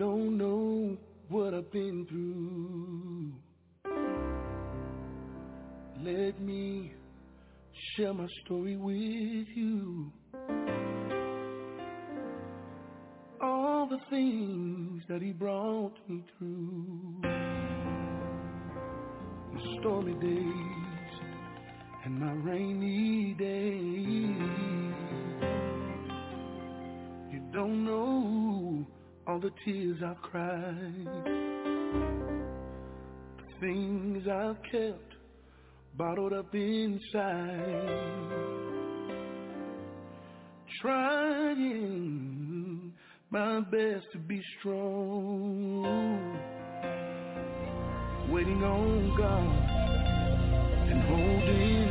don't know what I've been through. Let me share my story with you. All the things that he brought me through. The stormy days and my rainy days. You don't know all the tears I've cried. The things I've kept bottled up inside. Trying my best to be strong. Waiting on God and holding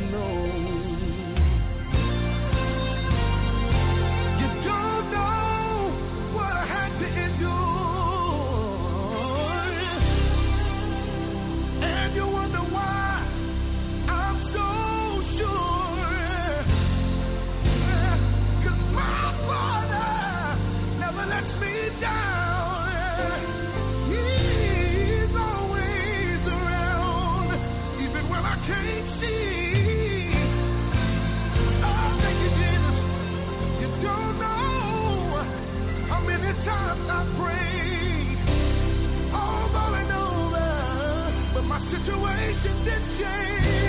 situations and change.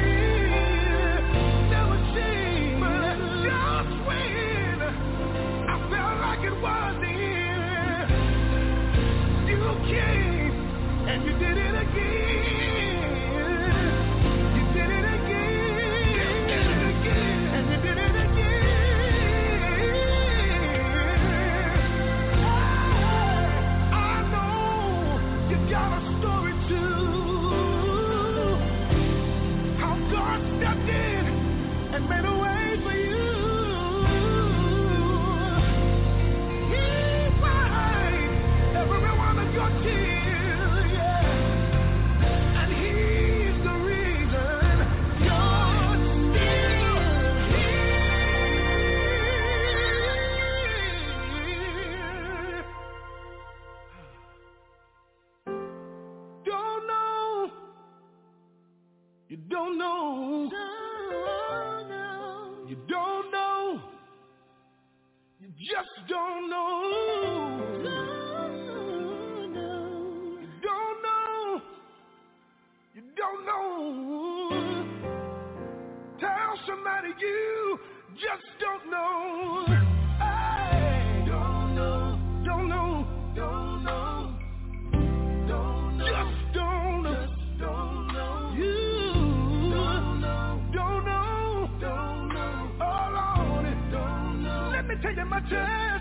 just don't know. Don't know. You don't know. You don't know. Tell somebody you just don't. my chest.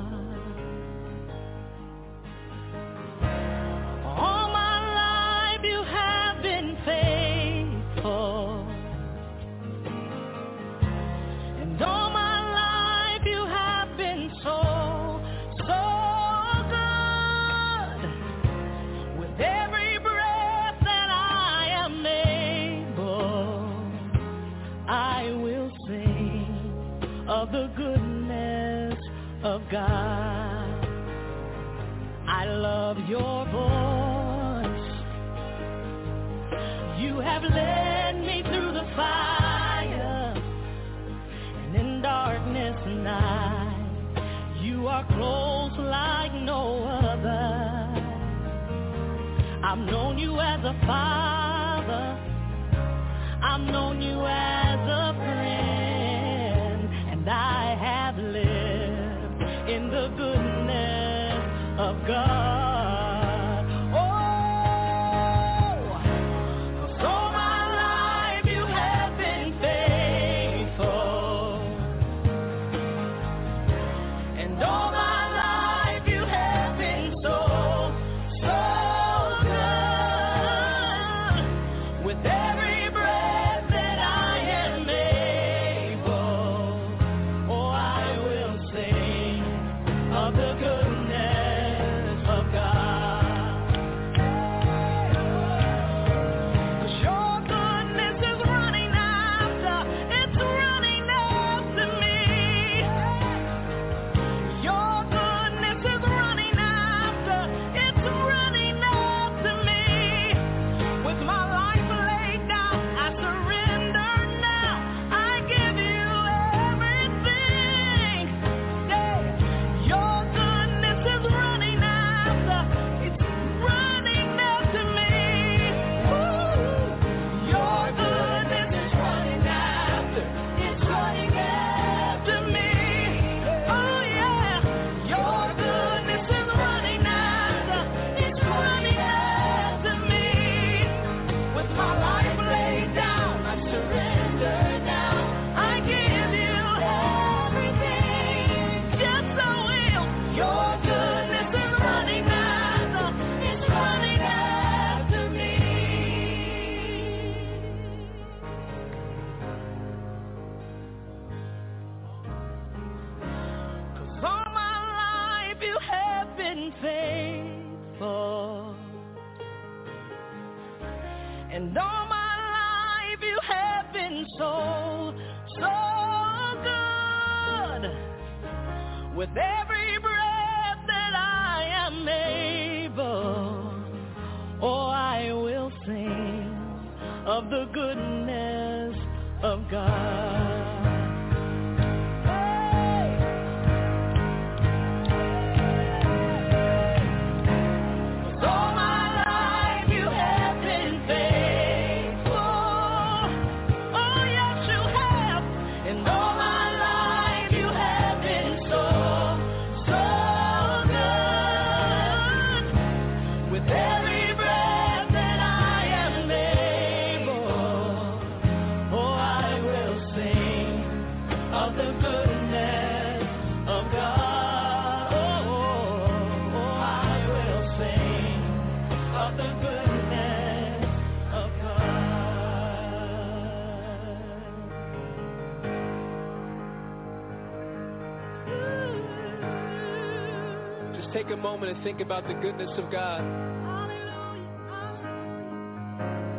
a moment and think about the goodness of God.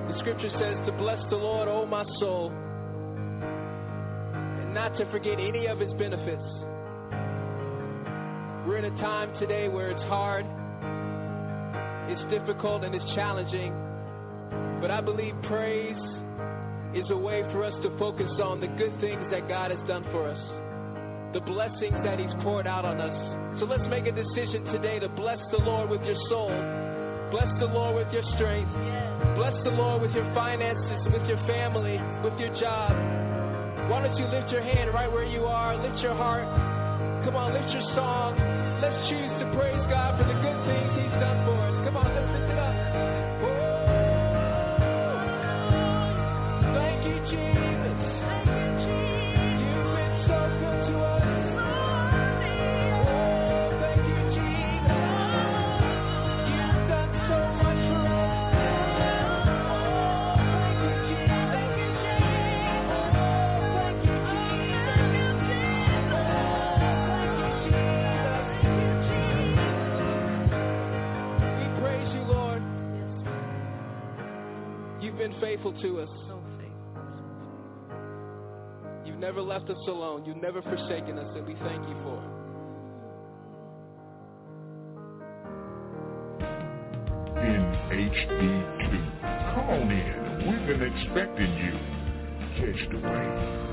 The scripture says to bless the Lord, O my soul, and not to forget any of his benefits. We're in a time today where it's hard, it's difficult, and it's challenging. But I believe praise is a way for us to focus on the good things that God has done for us, the blessings that He's poured out on us so let's make a decision today to bless the Lord with your soul. Bless the Lord with your strength. Bless the Lord with your finances, with your family, with your job. Why don't you lift your hand right where you are? Lift your heart. Come on, lift your song. Let's choose to praise God for the good things He's done left us alone. You've never forsaken us, and we thank you for it. In HD2. Come on in. We've been expecting you. Catch the wave.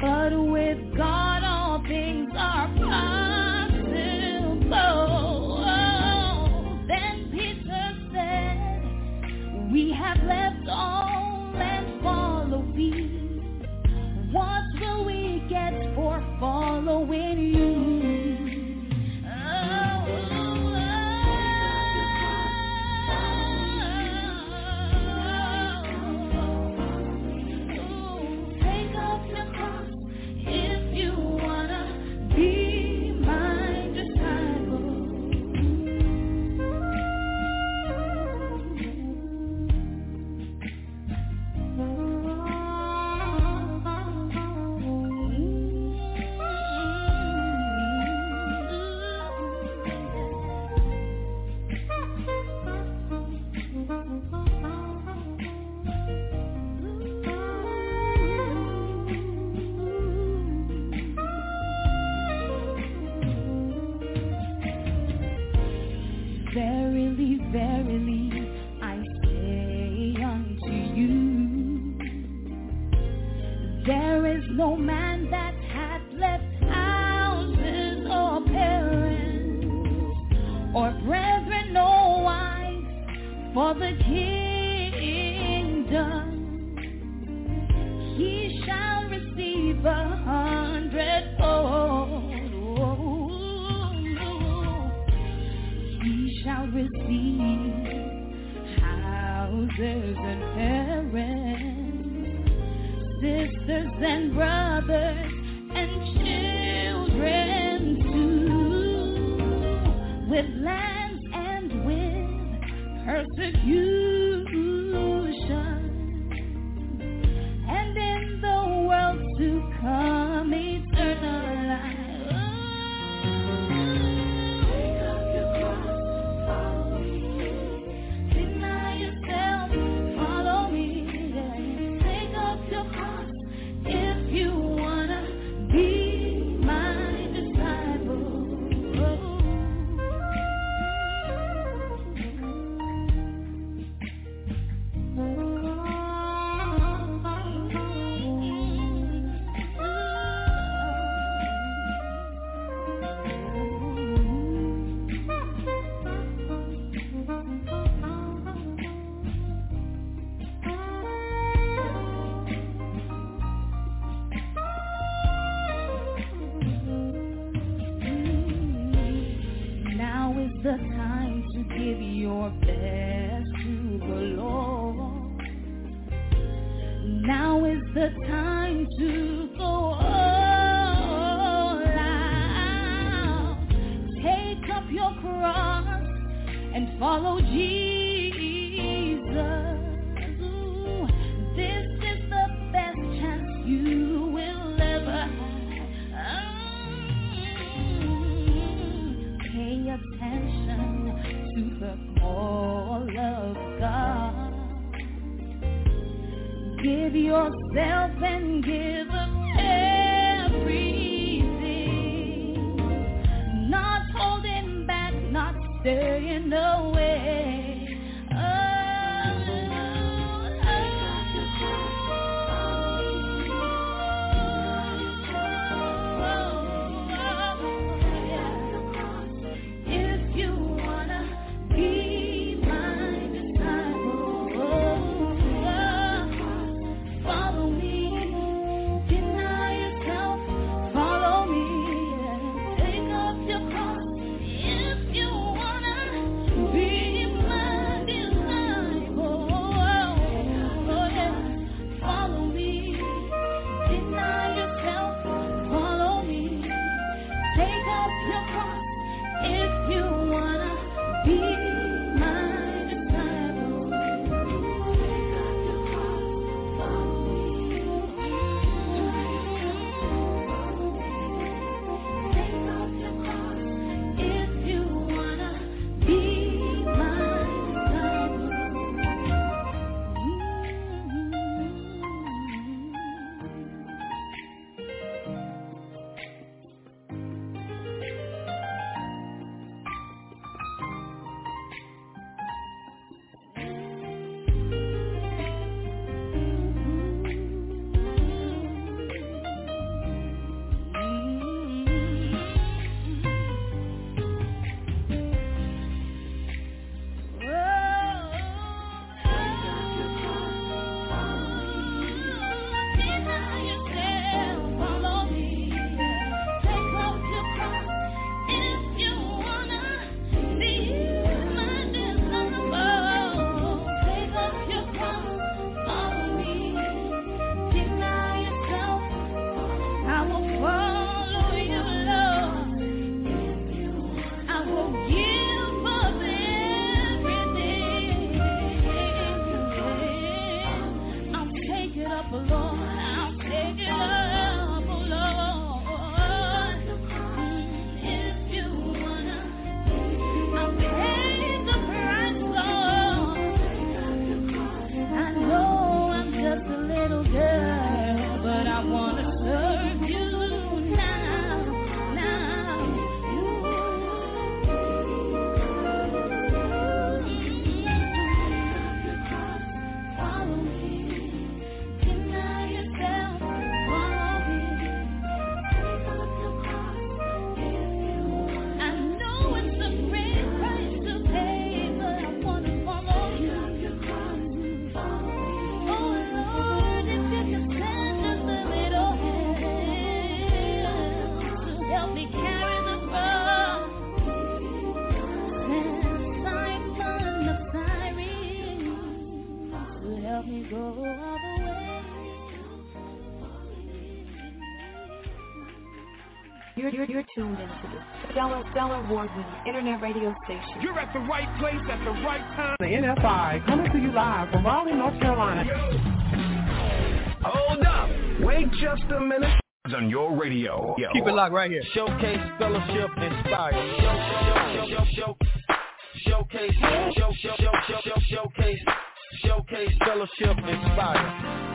But with God all things are possible. Oh, then Peter said, we have Stellar, Stellar Award-winning internet radio station. You're at the right place at the right time. The NFI coming to you live from Raleigh, North Carolina. Hold up. Wait just a minute. On your radio. Yo. Keep it locked right here. Showcase Fellowship Inspired. Show, show, show, show, showcase, show, show, show, show, show, showcase, showcase Fellowship Inspired.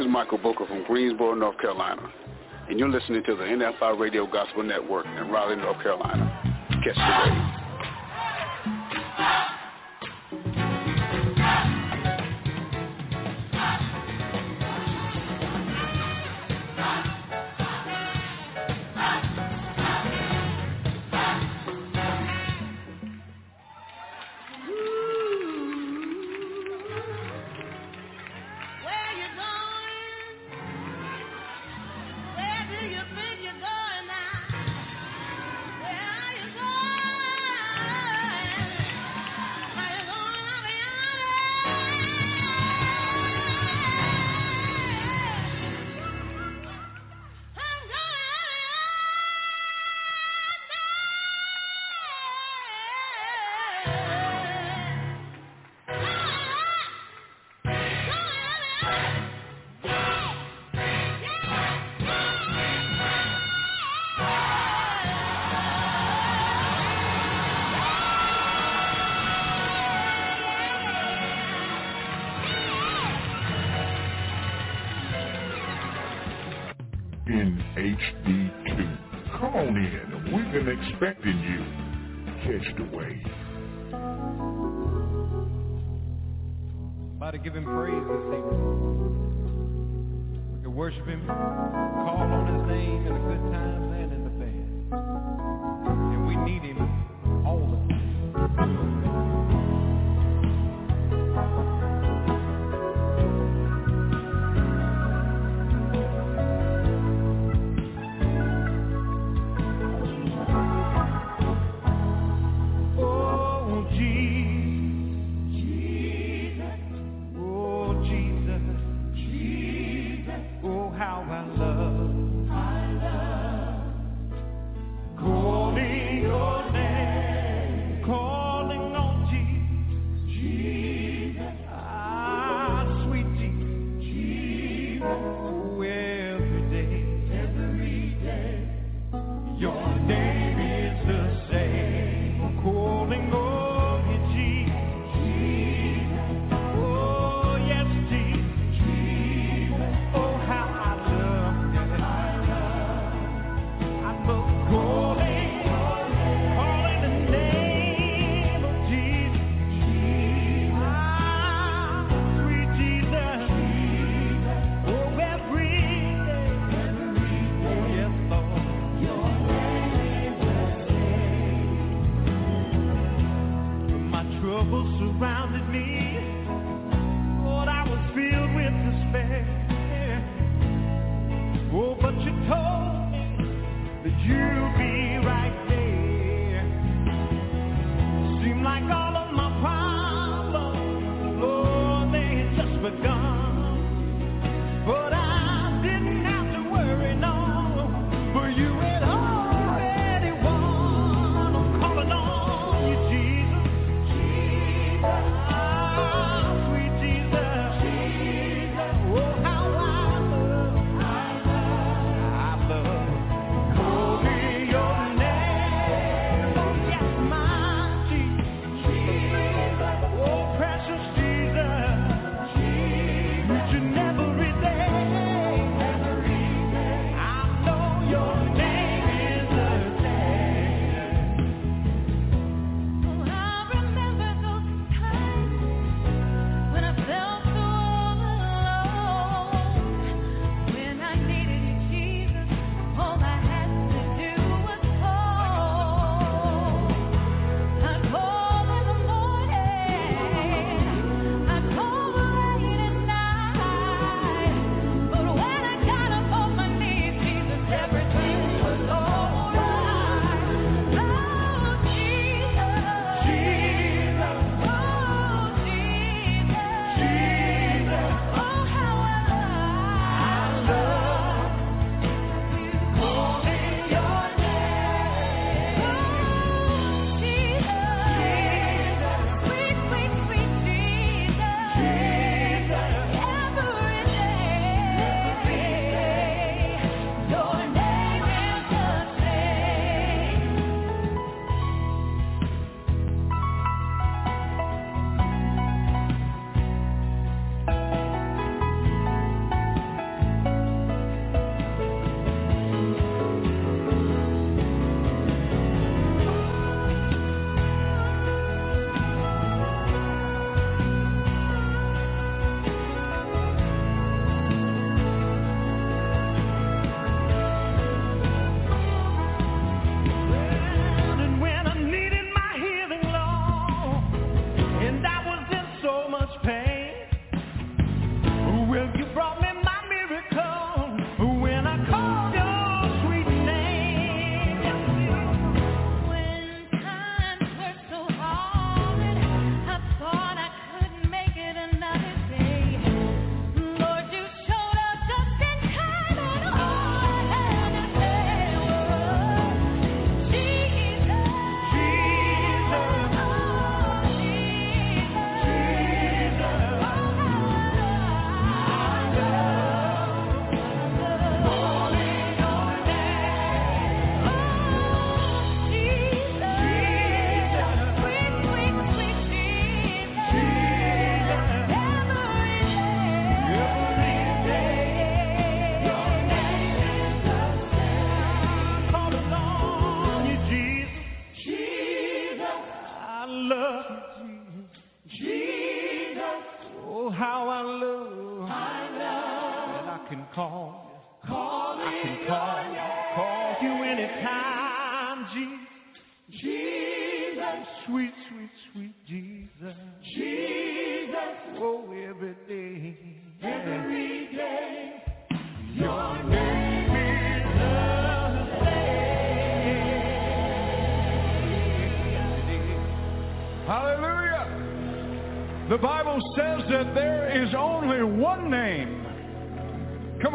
is Michael Booker from Greensboro, North Carolina, and you're listening to the NFI Radio Gospel Network in Raleigh, North Carolina. Catch the wave.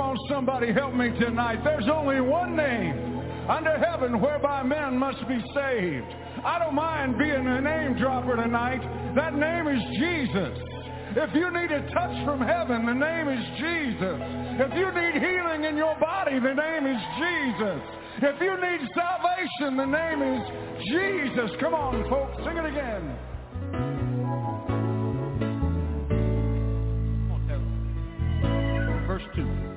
on, somebody help me tonight. There's only one name under heaven whereby men must be saved. I don't mind being a name dropper tonight. That name is Jesus. If you need a touch from heaven, the name is Jesus. If you need healing in your body, the name is Jesus. If you need salvation, the name is Jesus. Come on, folks, sing it again. Verse 2.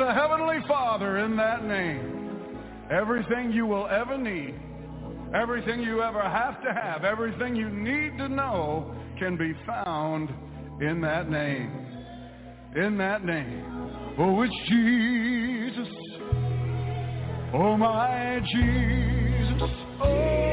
The Heavenly Father in that name. Everything you will ever need, everything you ever have to have, everything you need to know can be found in that name. In that name. Oh, it's Jesus. Oh, my Jesus. Oh,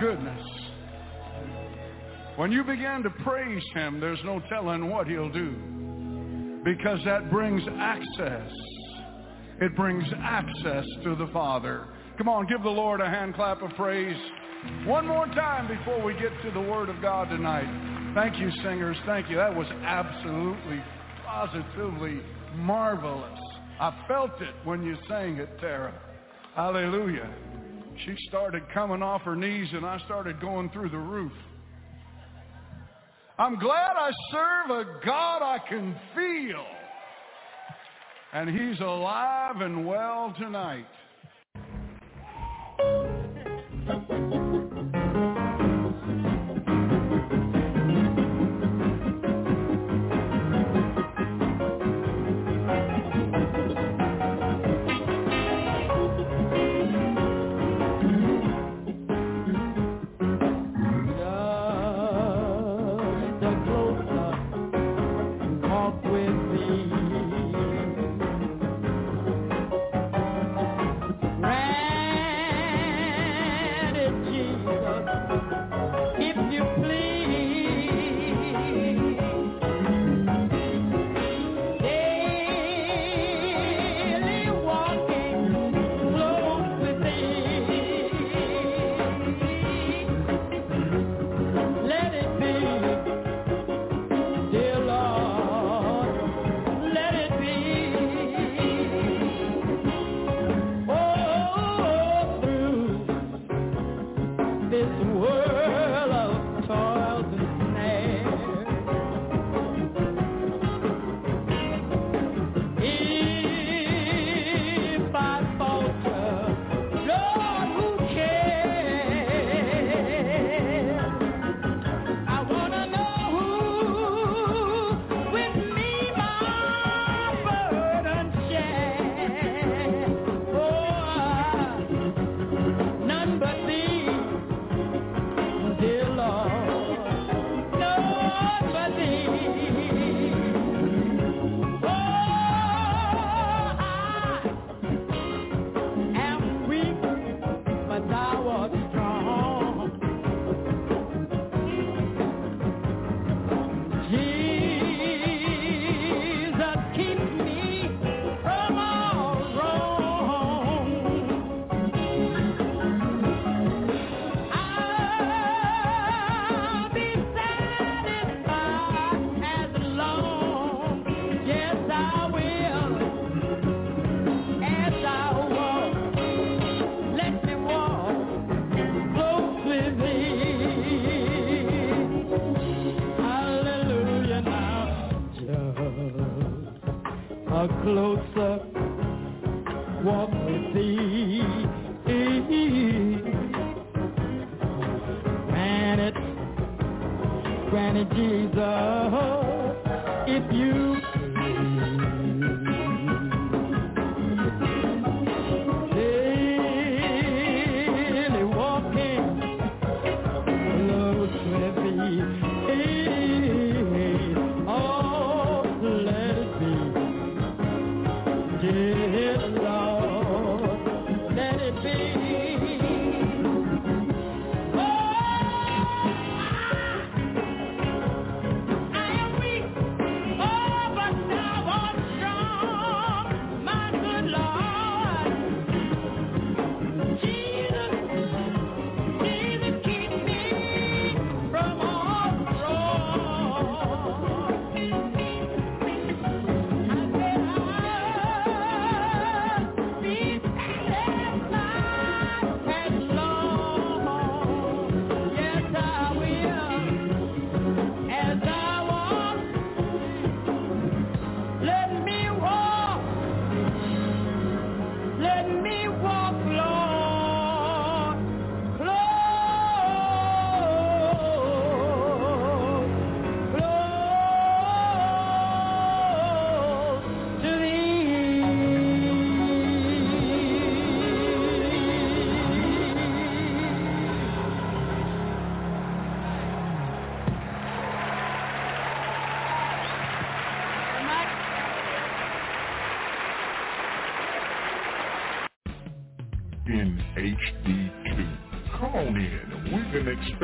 Goodness. When you begin to praise him, there's no telling what he'll do because that brings access. It brings access to the Father. Come on, give the Lord a hand clap of praise. One more time before we get to the Word of God tonight. Thank you, singers. Thank you. That was absolutely, positively marvelous. I felt it when you sang it, Tara. Hallelujah. She started coming off her knees and I started going through the roof. I'm glad I serve a God I can feel. And he's alive and well tonight.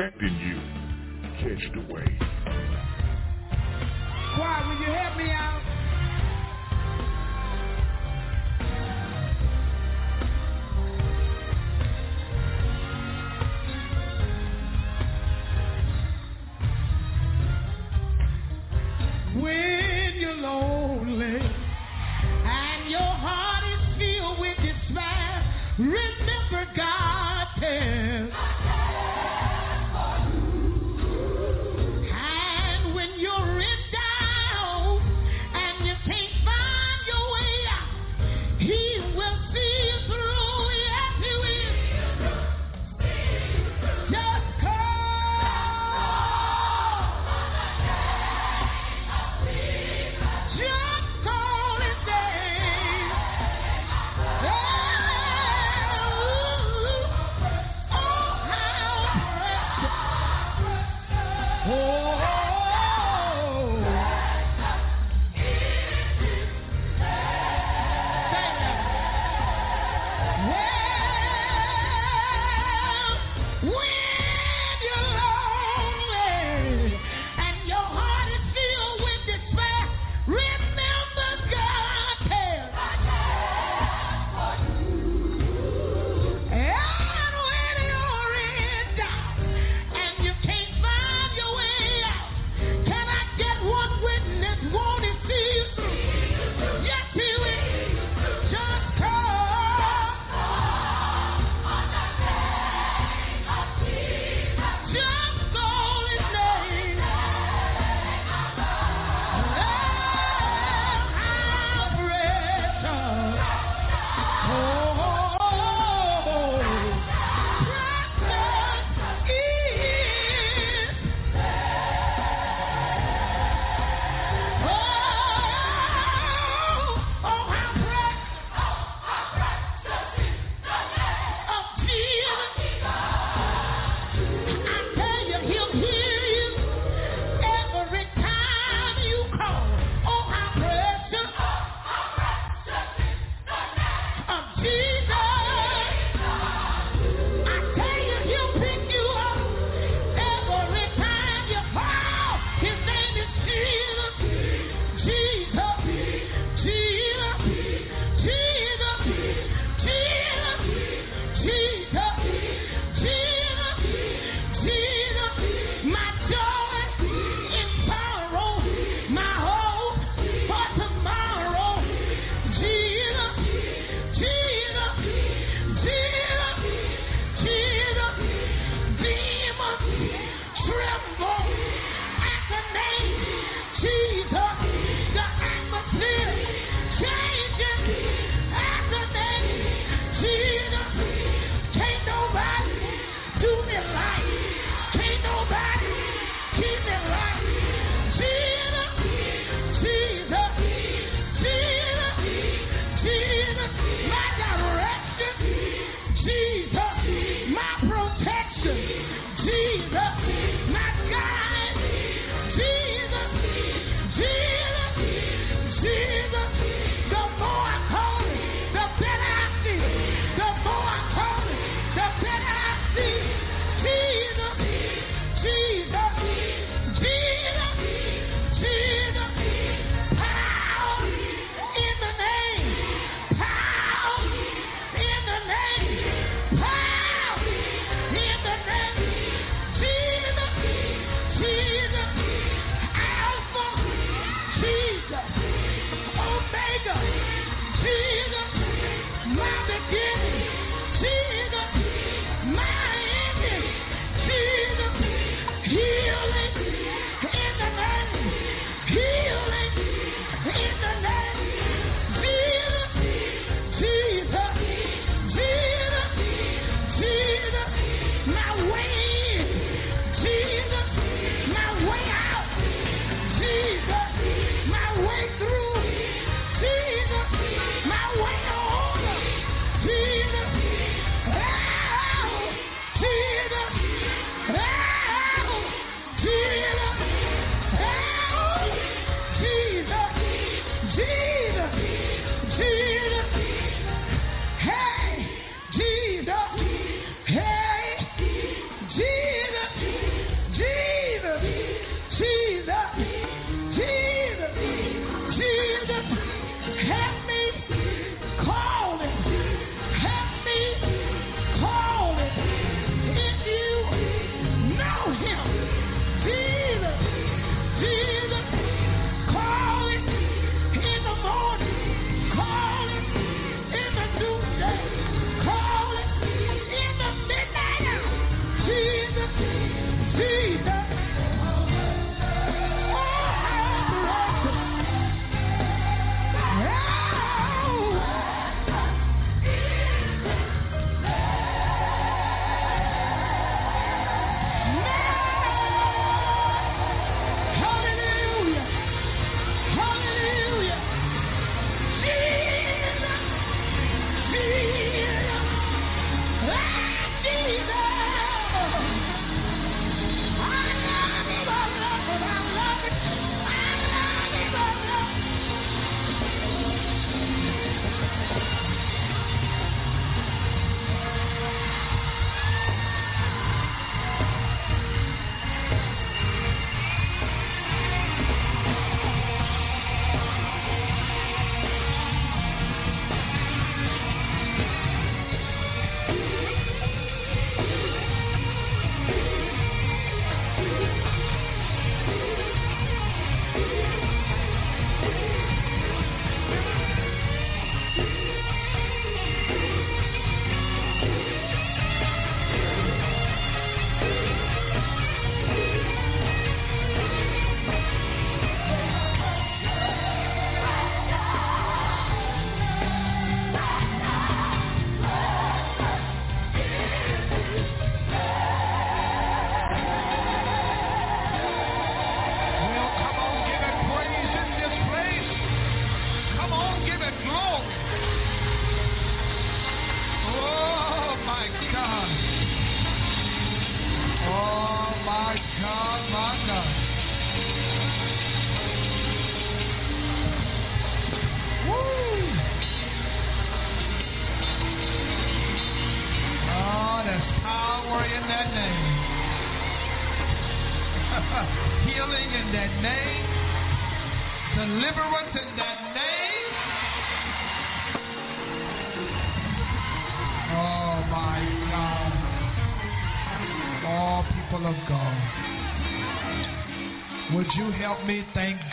20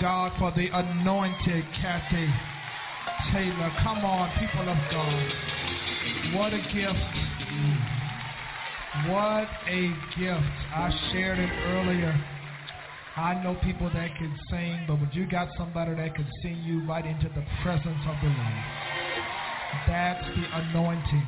God for the anointed Kathy Taylor. Come on, people of God. What a gift. What a gift. I shared it earlier. I know people that can sing, but when you got somebody that can sing you right into the presence of the Lord, that's the anointing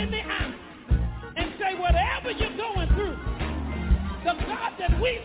and say whatever you're going through, the God that we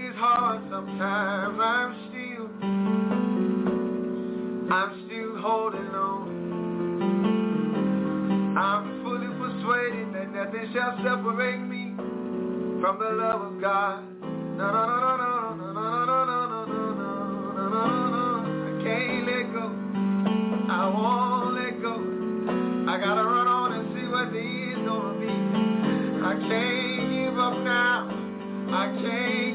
it's hard sometimes. I'm still, I'm still holding on. I'm fully persuaded that nothing shall separate me from the love of God. No, no, no, no, no, no, no, no, no, no, no, no, no, no. I can't let go. I won't let go. I gotta run on and see what the end's gonna be. I can't give up now. I can't.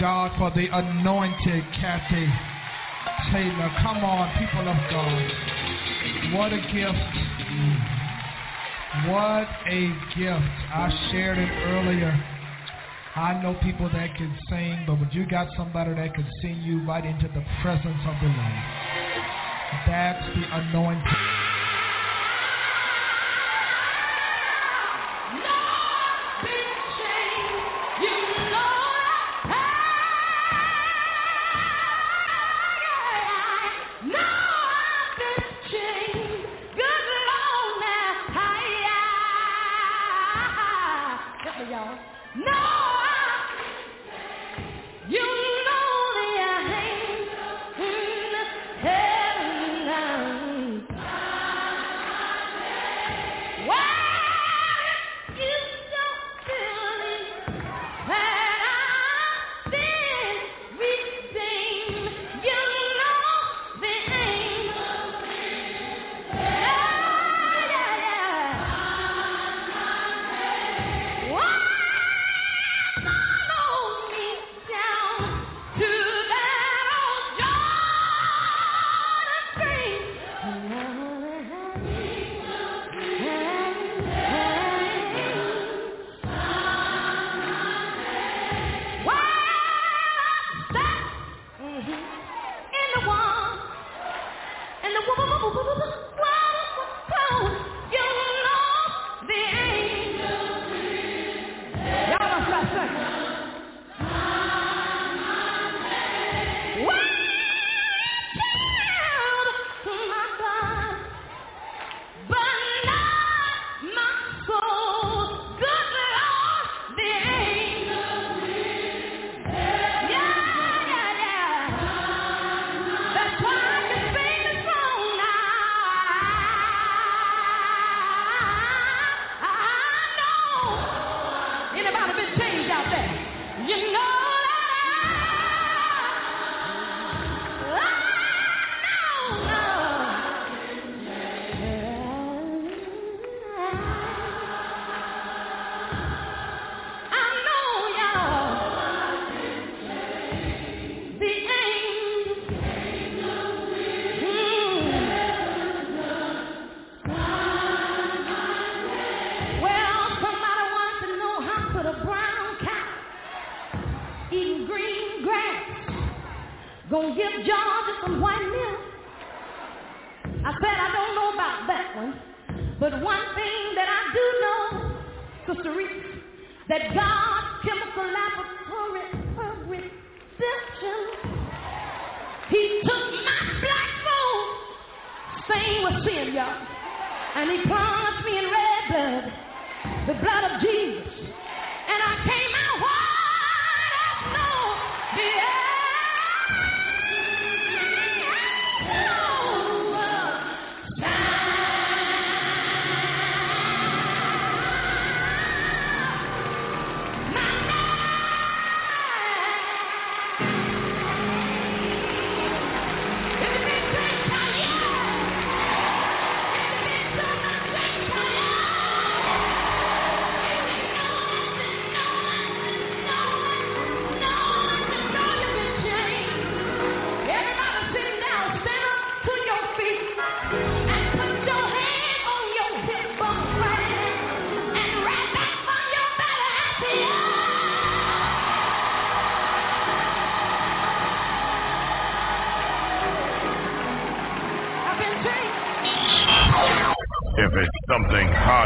God for the anointed Kathy Taylor? Come on, people of God. What a gift. What a gift. I shared it earlier. I know people that can sing, but when you got somebody that can sing you right into the presence of the Lord, that's the anointing.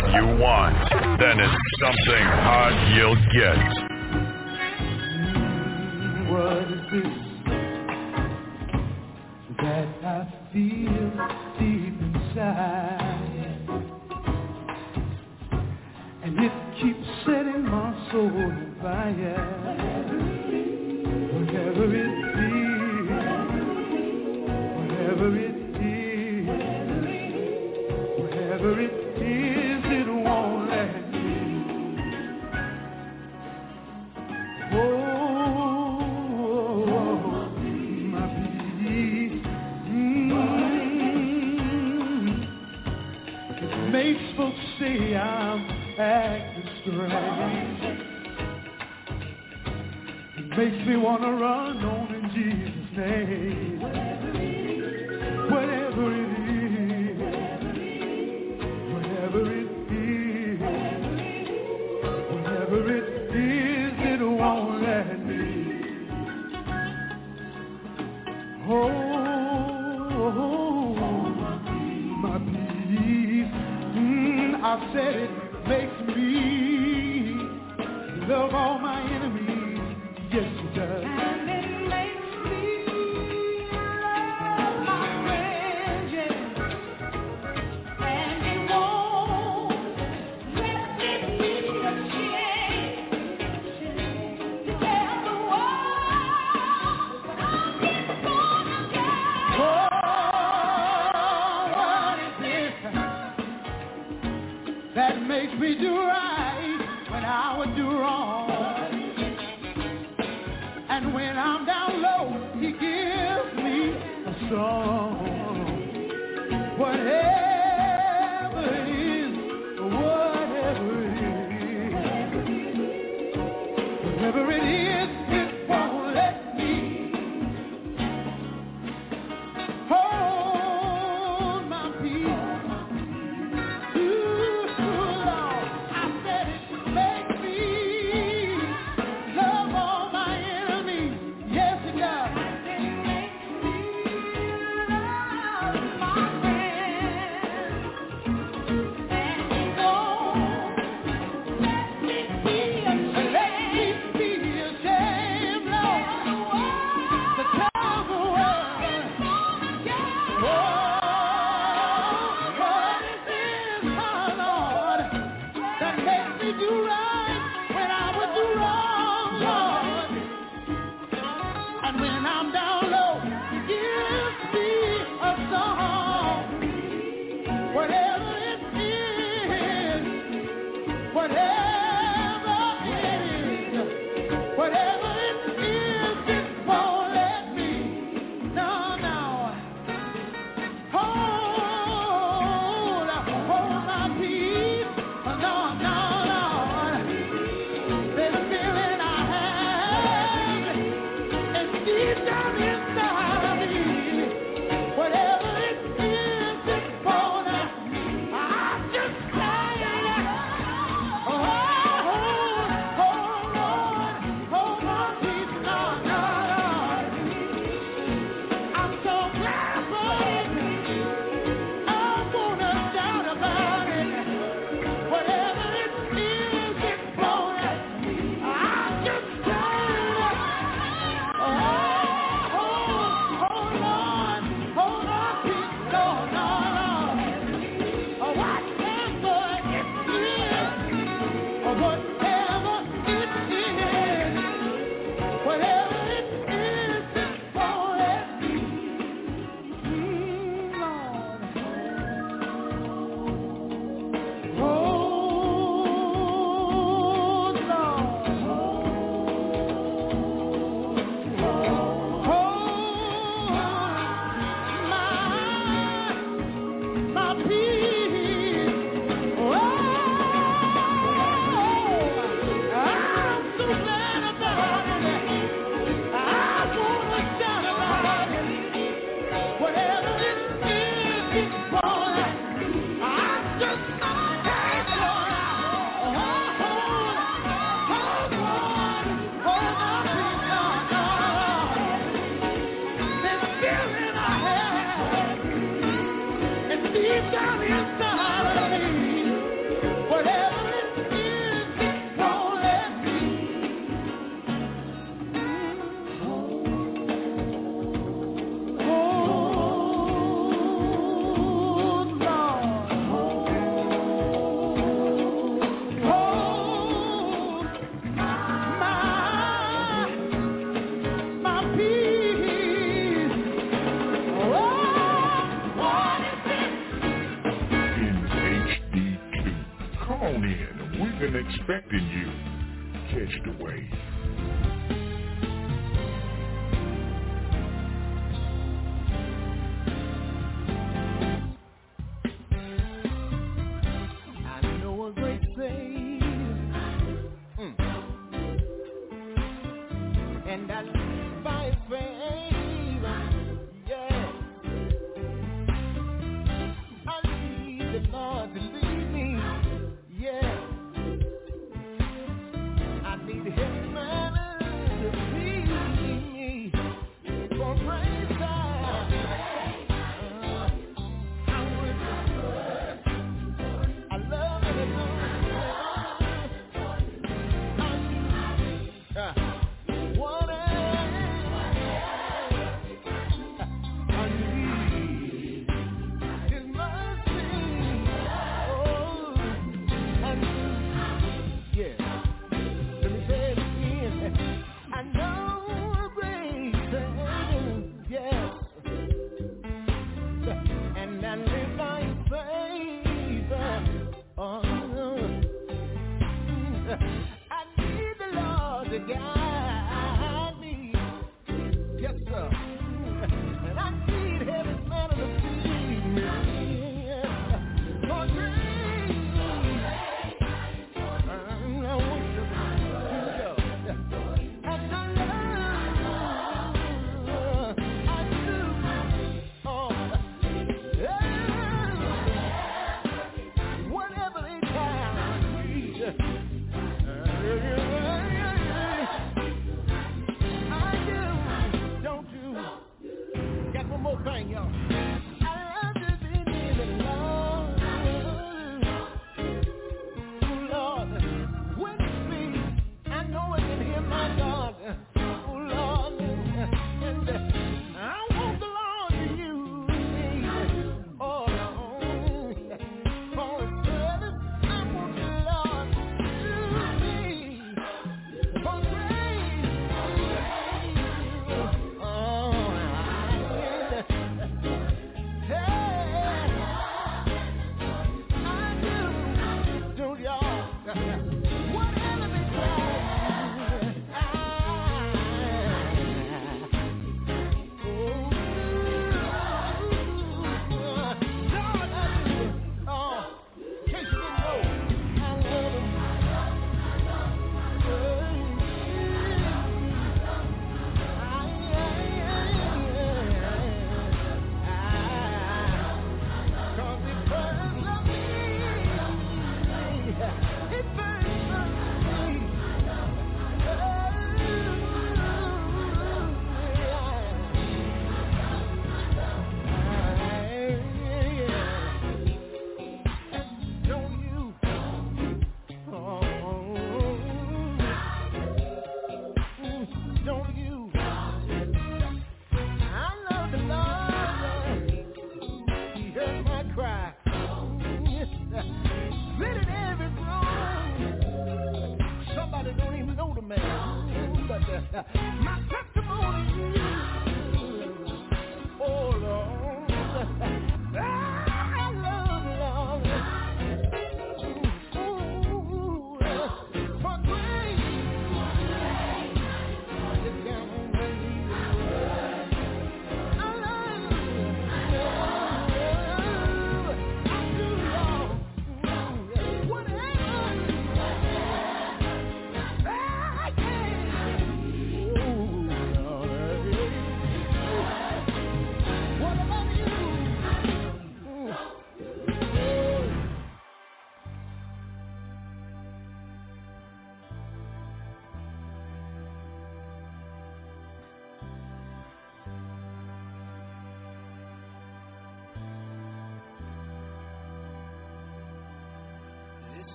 Hot you want, then it's something hot you'll get. Expecting you. Catch the wave.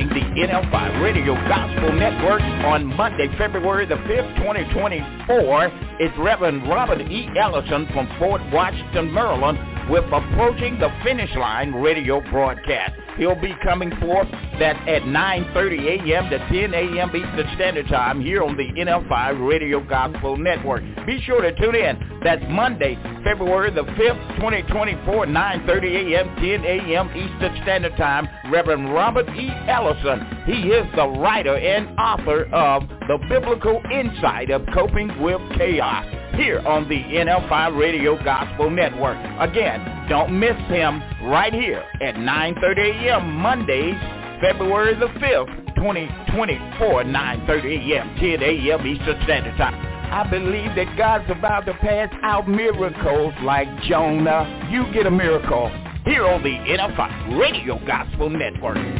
Running the NFI Radio Gospel Network on Monday, February the 5th, 2024 is Reverend Robert E. Ellison from Fort Washington, Maryland with Approaching the Finish Line radio broadcast. He'll be coming forth that at 9.30 a.m. to 10 a.m. Eastern Standard Time here on the NFI Radio Gospel Network. Be sure to tune in. That's Monday, February the 5th, 2024, 9.30 a.m., 10 a.m. Eastern Standard Time. Reverend Robert E. Ellison. He is the writer and author of The Biblical Insight of Coping with Chaos here on the NFI Radio Gospel Network. Again, don't miss him right here at 9.30 a.m. Mondays, February the 5th, 2024, 9.30 a.m., 10 a.m. Eastern Standard Time. I believe that God's about to pass out miracles like Jonah. You get a miracle here on the NFI Radio Gospel Network.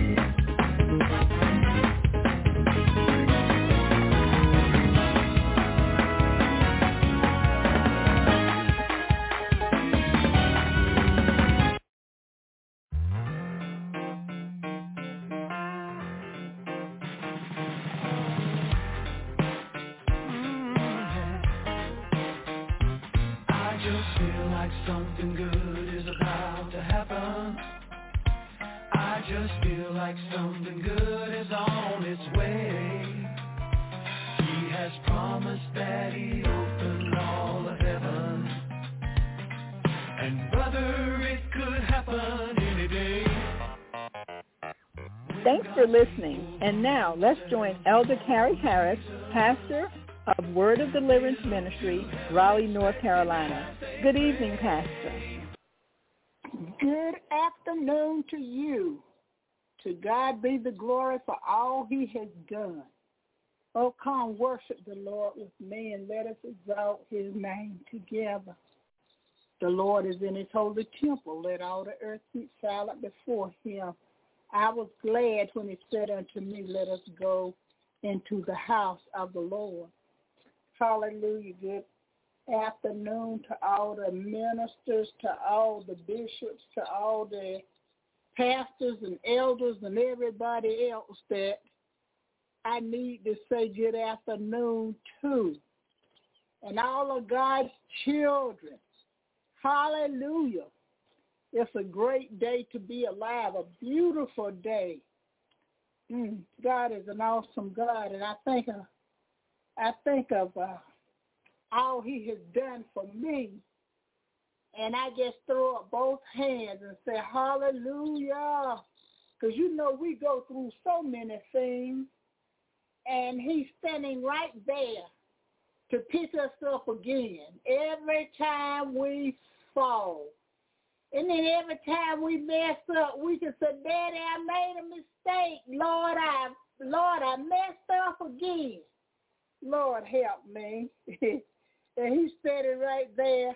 Now let's join Elder Carrie Harris, pastor of Word of Deliverance Ministry, Raleigh, North Carolina. Good evening, Pastor. Good afternoon to you. To God be the glory for all he has done. Oh, come worship the Lord with me and let us exalt his name together. The Lord is in his holy temple. Let all the earth keep silent before him. I was glad when he said unto me, let us go into the house of the Lord. Hallelujah. Good afternoon to all the ministers, to all the bishops, to all the pastors and elders and everybody else that I need to say good afternoon to. And all of God's children. Hallelujah. It's a great day to be alive, a beautiful day. Mm, God is an awesome God, and I think of, I think of uh, all He has done for me, and I just throw up both hands and say Hallelujah, because you know we go through so many things, and He's standing right there to pick us up again every time we fall. And then every time we mess up, we can say, Daddy, I made a mistake. Lord, I Lord, I messed up again. Lord, help me. and he's standing right there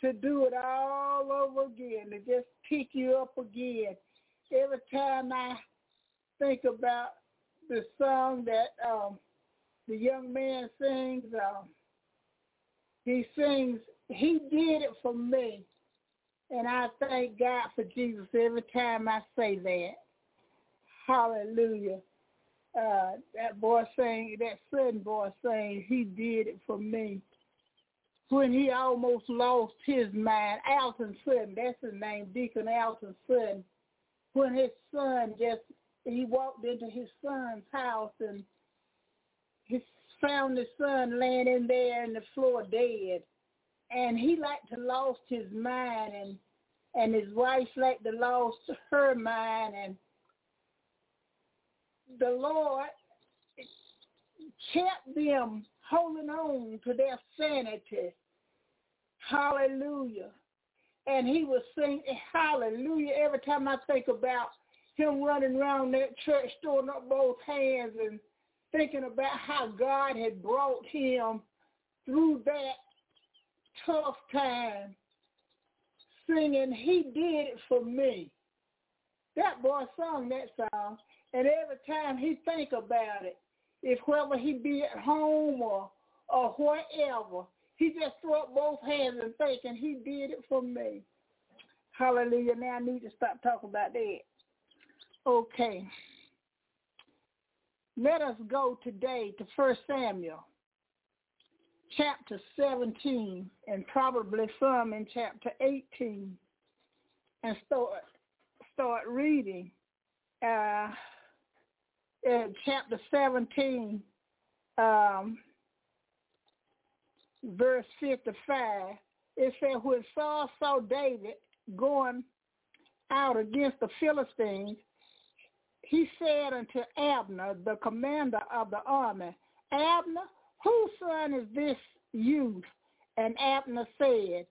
to do it all over again, to just pick you up again. Every time I think about the song that um, the young man sings, um, he sings, he did it for me. And I thank God for Jesus every time I say that. Hallelujah. Uh, that boy saying, that son boy saying, he did it for me. When he almost lost his mind, Alton Sutton, that's his name, Deacon Alton Sutton. When his son just, he walked into his son's house and he found his son laying in there in the floor dead and he like to lost his mind and and his wife like to lost her mind and the Lord kept them holding on to their sanity. Hallelujah. And he was singing hallelujah every time I think about him running around that church throwing up both hands and thinking about how God had brought him through that tough time singing, he did it for me. That boy sung that song, and every time he think about it, if whether he be at home or or wherever, he just throw up both hands and thinking he did it for me. Hallelujah. Now I need to stop talking about that. Okay. Let us go today to 1 Samuel chapter 17 and probably some in chapter 18 and start start reading uh, chapter 17 um, verse 55 it said when Saul saw David going out against the Philistines he said unto Abner, the commander of the army, Abner, whose son is this youth? And Abner said,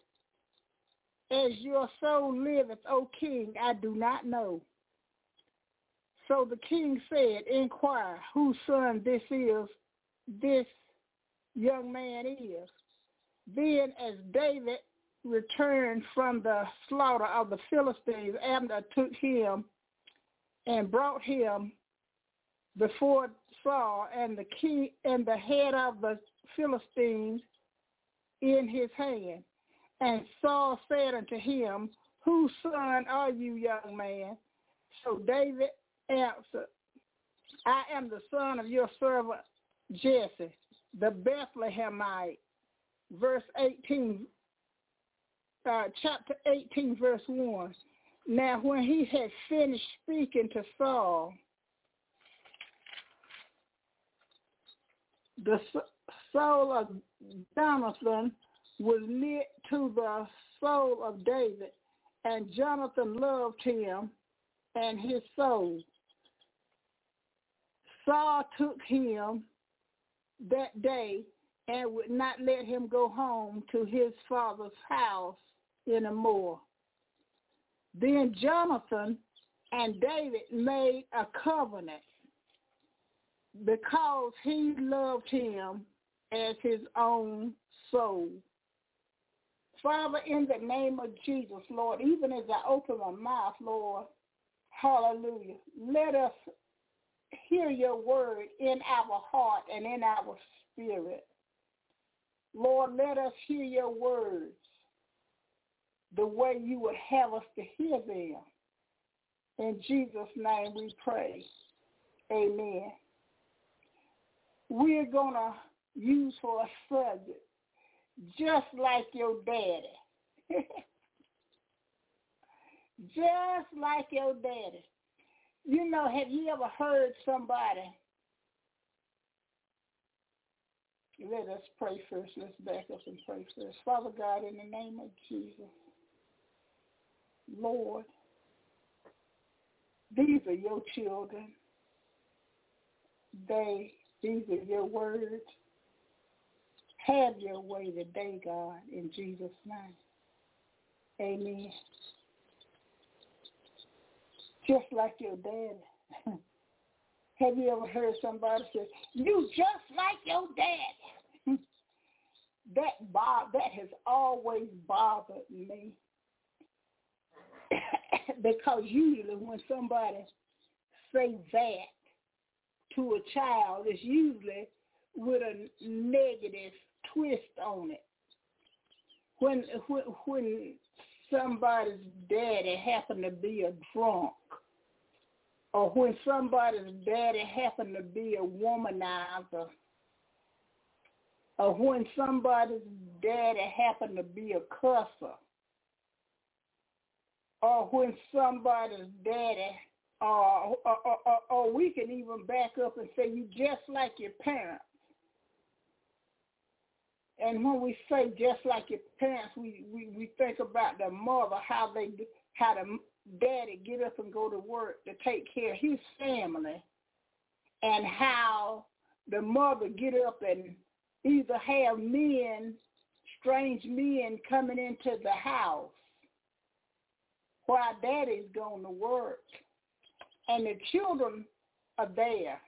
As your soul liveth, O king, I do not know. So the king said, Inquire whose son this is, this young man is. Then as David returned from the slaughter of the Philistines, Abner took him and brought him before Saul and the king and the head of the Philistines in his hand. And Saul said unto him, Whose son are you, young man? So David answered, I am the son of your servant Jesse, the Bethlehemite. Verse 18, uh, chapter 18, verse 1. Now, when he had finished speaking to Saul, the soul of Jonathan was knit to the soul of David, and Jonathan loved him and his soul. Saul took him that day and would not let him go home to his father's house anymore. Then Jonathan and David made a covenant because he loved him as his own soul. Father, in the name of Jesus, Lord, even as I open my mouth, Lord, hallelujah, let us hear your word in our heart and in our spirit. Lord, let us hear your words the way you would have us to hear them. In Jesus' name we pray. Amen. We're going to use for a subject, just like your daddy. just like your daddy. You know, have you ever heard somebody? Let us pray first. Let's back up and pray first. Father God, in the name of Jesus, Lord, these are your children. They, these are your words. Have your way today, God, in Jesus' name. Amen. Just like your dad. Have you ever heard somebody say, you just like your dad? that bo- that has always bothered me. because usually when somebody say that to a child, is usually with a negative twist on it. When when when somebody's daddy happened to be a drunk, or when somebody's daddy happened to be a womanizer, or when somebody's daddy happened to be a cusser, or when somebody's daddy, or, or, or, or we can even back up and say you just like your parents. And when we say just like your parents, we, we, we think about the mother, how they how the daddy get up and go to work to take care of his family, and how the mother get up and either have men, strange men coming into the house while daddy's going to work and the children are there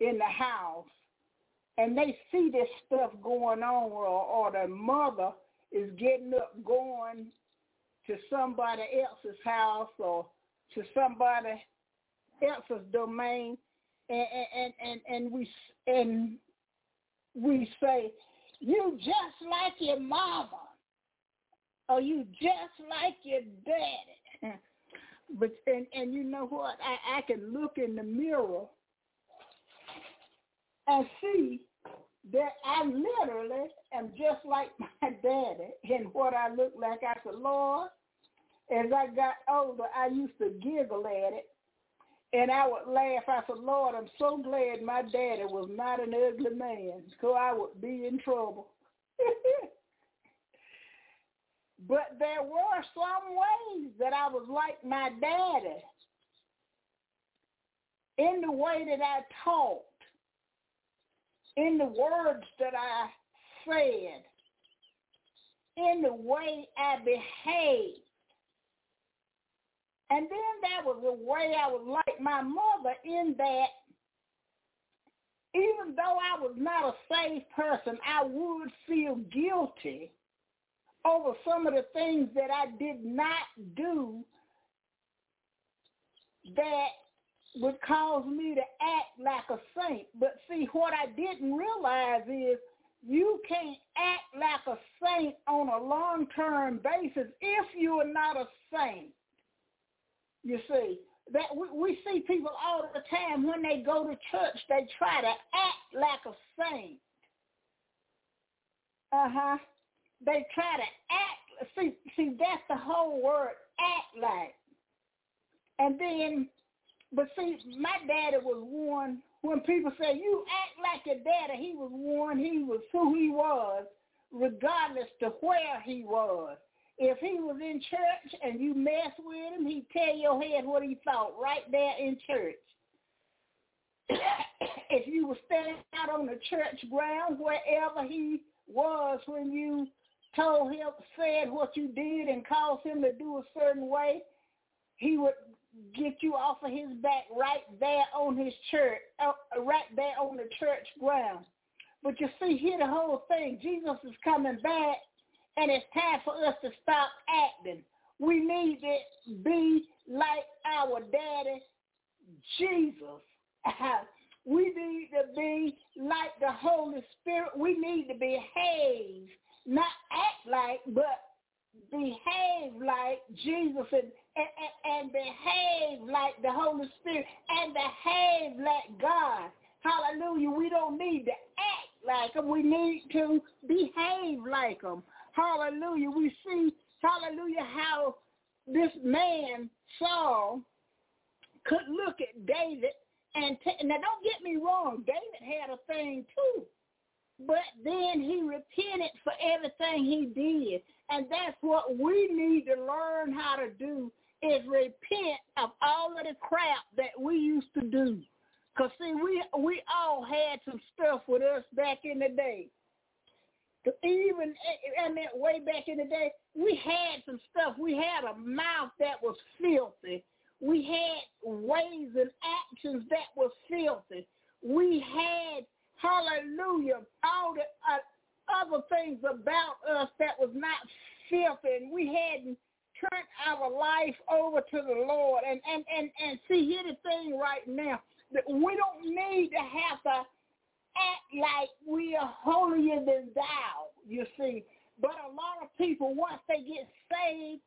in the house and they see this stuff going on or, or the mother is getting up going to somebody else's house or to somebody else's domain and and and, and we and we say you just like your mama or you just like your daddy. But and and you know what? I, I can look in the mirror and see that I literally am just like my daddy in what I look like. I said, Lord, as I got older, I used to giggle at it. And I would laugh. I said, Lord, I'm so glad my daddy was not an ugly man, I would be in trouble. but there were some ways that I was like my daddy in the way that I talked, in the words that I said, in the way I behaved. And then there was a way I was like my mother in that even though I was not a saved person, I would feel guilty over some of the things that I did not do that would cause me to act like a saint. But see, what I didn't realize is you can't act like a saint on a long-term basis if you are not a saint. You see, that we, we see people all the time when they go to church, they try to act like a saint. Uh-huh. They try to act, see, see, that's the whole word, act like. And then, but see, my daddy was one, when people say, you act like your daddy, he was one, he was who he was, regardless to where he was. If he was in church and you mess with him, he'd tell your head what he thought right there in church. if you were standing out on the church ground, wherever he was when you told him, said what you did and caused him to do a certain way, he would get you off of his back right there on his church, uh, right there on the church ground. But you see, here the whole thing, Jesus is coming back and it's time for us to stop acting. We need to be like our daddy, Jesus. we need to be like the Holy Spirit. We need to behave, not act like, but behave like Jesus and, and, and behave like the Holy Spirit and behave like God. Hallelujah. We don't need to act like them. We need to behave like them. Hallelujah. We see, hallelujah, how this man, Saul, could look at David and t- now don't get me wrong, David had a thing too. But then he repented for everything he did. And that's what we need to learn how to do is repent of all of the crap that we used to do. Because, see, we, we all had some stuff with us back in the day even I mean, way back in the day, we had some stuff. We had a mouth that was filthy. We had ways and actions that was filthy. We had, hallelujah, all the uh, other things about us that was not filthy. And we hadn't turned our life over to the Lord. And, and, and, and see, here the thing right now, that we don't need to have to act like we are holier than thou, you see. But a lot of people, once they get saved,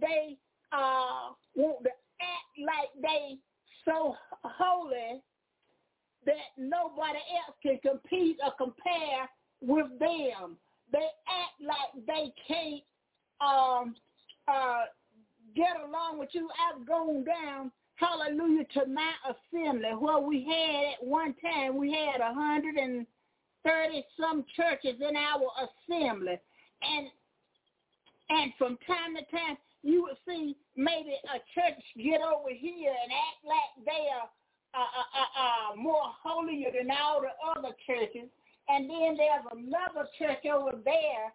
they uh, want to act like they so holy that nobody else can compete or compare with them. They act like they can't um, uh, get along with you. I've gone down hallelujah, to my assembly. Well, we had at one time, we had a 130 some churches in our assembly. And and from time to time, you would see maybe a church get over here and act like they are uh, uh, uh, uh, more holier than all the other churches. And then there's another church over there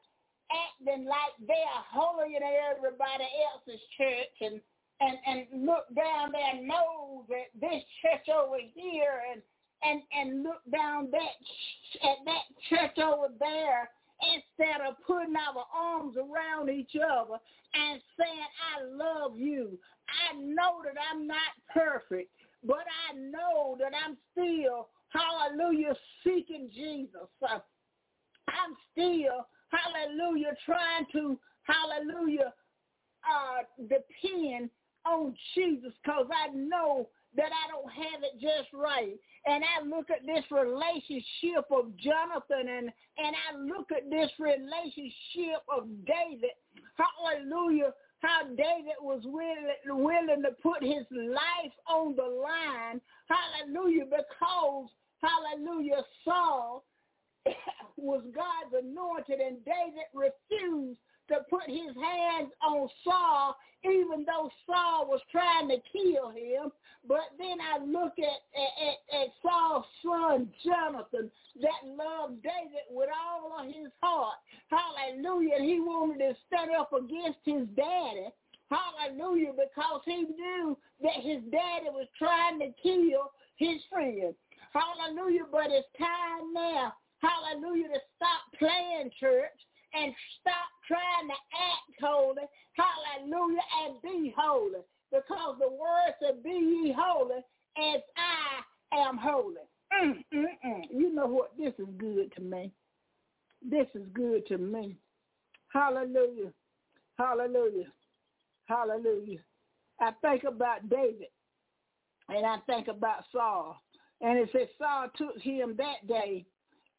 acting like they are holier than everybody else's church. And and, and look down their nose at this church over here and, and, and look down that at that church over there instead of putting our arms around each other and saying, I love you. I know that I'm not perfect, but I know that I'm still, hallelujah, seeking Jesus. I'm still, hallelujah, trying to, hallelujah, uh, depend on Jesus because I know that I don't have it just right. And I look at this relationship of Jonathan and, and I look at this relationship of David. Hallelujah. How David was willing, willing to put his life on the line. Hallelujah. Because, hallelujah, Saul was God's anointed and David refused to put his hands on Saul, even though Saul was trying to kill him. But then I look at, at, at Saul's son, Jonathan, that loved David with all of his heart. Hallelujah. And he wanted to stand up against his daddy. Hallelujah. Because he knew that his daddy was trying to kill his friend. Hallelujah. But it's time now. Hallelujah. To stop playing church and stop trying to act holy, hallelujah, and be holy. Because the word said, be ye holy as I am holy. Mm, mm, mm. You know what? This is good to me. This is good to me. Hallelujah. Hallelujah. Hallelujah. I think about David and I think about Saul. And it says Saul took him that day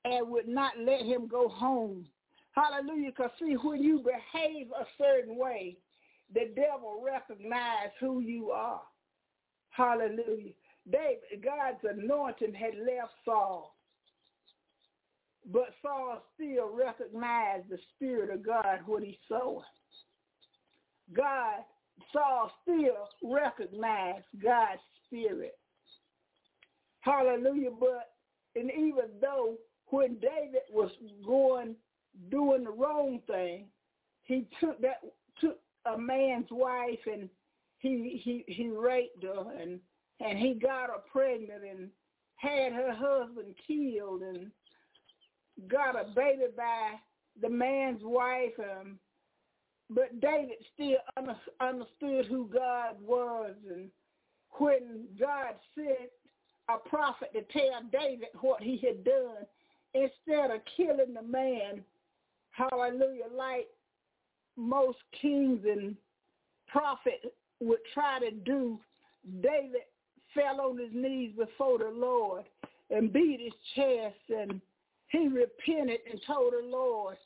and would not let him go home Hallelujah. Because see, when you behave a certain way, the devil recognizes who you are. Hallelujah. David, God's anointing had left Saul. But Saul still recognized the Spirit of God when he saw it. God, Saul still recognized God's Spirit. Hallelujah. But, and even though when David was going doing the wrong thing. He took that took a man's wife and he he he raped her and and he got her pregnant and had her husband killed and got a baby by the man's wife um but David still understood who God was and when God sent a prophet to tell David what he had done instead of killing the man hallelujah, like most kings and prophets would try to do, David fell on his knees before the Lord and beat his chest and he repented and told the Lord,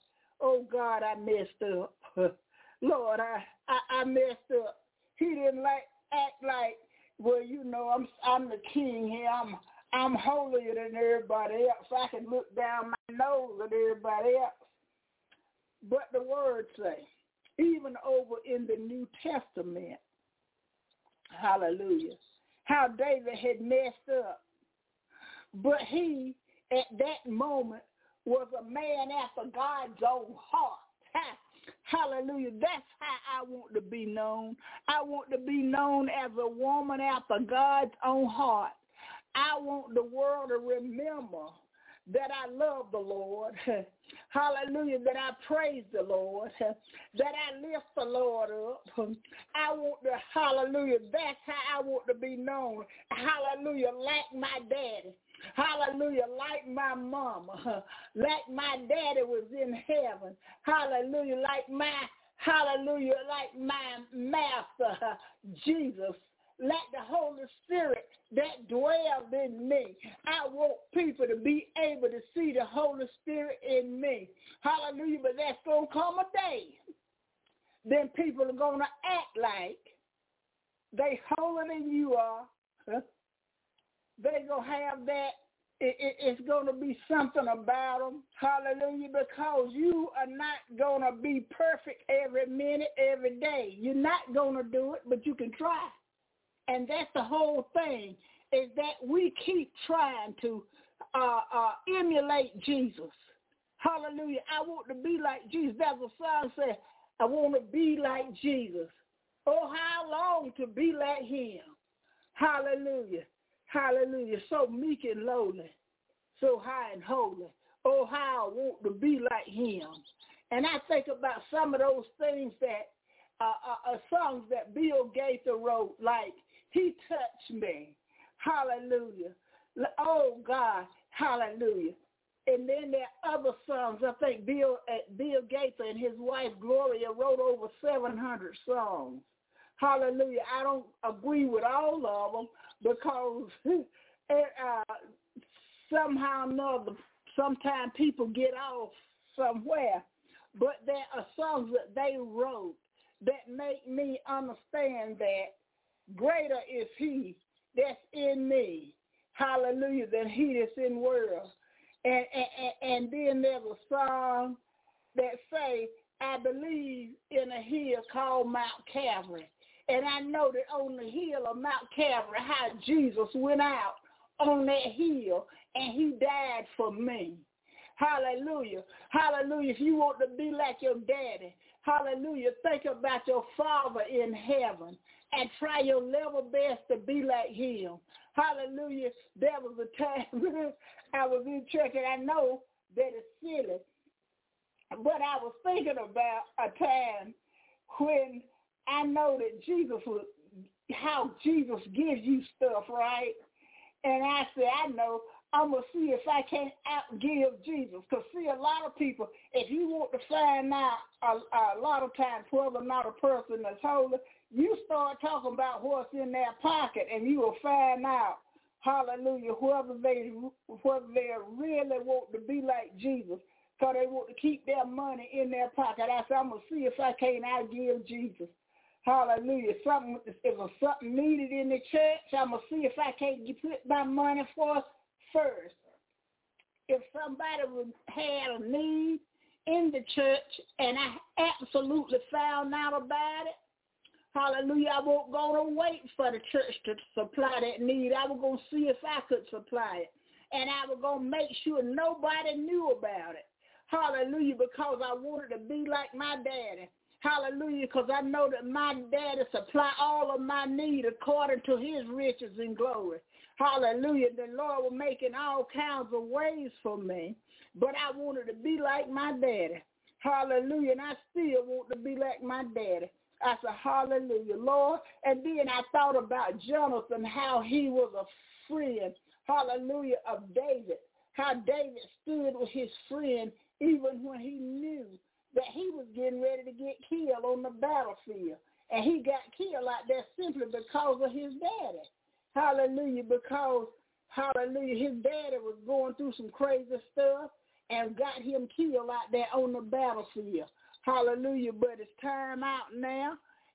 oh God, I messed up. Lord, I, I, I messed up. He didn't like act like, well, you know, I'm I'm the king here. I'm I'm holier than everybody else. I can look down my nose at everybody else. But the word say, even over in the New Testament, hallelujah, how David had messed up. But he, at that moment, was a man after God's own heart. Hallelujah. That's how I want to be known. I want to be known as a woman after God's own heart. I want the world to remember that I love the Lord. Hallelujah. That I praise the Lord. That I lift the Lord up. I want to, hallelujah. That's how I want to be known. Hallelujah. Like my daddy. Hallelujah. Like my mama. Like my daddy was in heaven. Hallelujah. Like my, hallelujah. Like my master, Jesus let the Holy Spirit that dwells in me. I want people to be able to see the Holy Spirit in me. Hallelujah. But that's going to come a day. Then people are going to act like they holier than you are. They're going to have that. It, it, it's going to be something about them. Hallelujah. Because you are not going to be perfect every minute, every day. You're not going to do it, but you can try. And that's the whole thing, is that we keep trying to uh, uh, emulate Jesus. Hallelujah. I want to be like Jesus. That's what song said. I want to be like Jesus. Oh, how long to be like him. Hallelujah. Hallelujah. So meek and lowly. So high and holy. Oh, how I want to be like him. And I think about some of those things that, uh, uh, uh songs that Bill Gaither wrote, like he touched me. Hallelujah. Oh God, hallelujah. And then there are other songs. I think Bill uh, Bill Gaither and his wife Gloria wrote over 700 songs. Hallelujah. I don't agree with all of them because it, uh, somehow or another, sometimes people get off somewhere. But there are songs that they wrote that make me understand that greater is he that's in me, hallelujah, than he that's in world. And, and, and then there's a song that say, I believe in a hill called Mount Calvary. And I know that on the hill of Mount Calvary, how Jesus went out on that hill and he died for me. Hallelujah. Hallelujah. If you want to be like your daddy, hallelujah, think about your father in heaven and try your level best to be like him. Hallelujah. There was a time I was in church and I know that it's silly, but I was thinking about a time when I know that Jesus was, how Jesus gives you stuff, right? And I said, I know I'm going to see if I can't outgive Jesus. Because see, a lot of people, if you want to find out a, a lot of times whether or not a person is holy, you start talking about what's in their pocket and you will find out, hallelujah, whether they, whether they really want to be like Jesus because they want to keep their money in their pocket. I said, I'm going to see if I can't outgive Jesus. Hallelujah. Something if there's something needed in the church, I'm gonna see if I can't get, put my money for first. If somebody had a need in the church and I absolutely found out about it, hallelujah, I won't go to wait for the church to supply that need. I going to see if I could supply it. And I was going to make sure nobody knew about it. Hallelujah, because I wanted to be like my daddy. Hallelujah, because I know that my daddy supply all of my need according to his riches and glory. Hallelujah. The Lord was making all kinds of ways for me, but I wanted to be like my daddy. Hallelujah. And I still want to be like my daddy. I said, hallelujah, Lord. And then I thought about Jonathan, how he was a friend, hallelujah, of David. How David stood with his friend even when he knew that he was getting ready to get killed on the battlefield. And he got killed like that simply because of his daddy. Hallelujah. Because, hallelujah, his daddy was going through some crazy stuff and got him killed out there on the battlefield. Hallelujah. But it's time out now.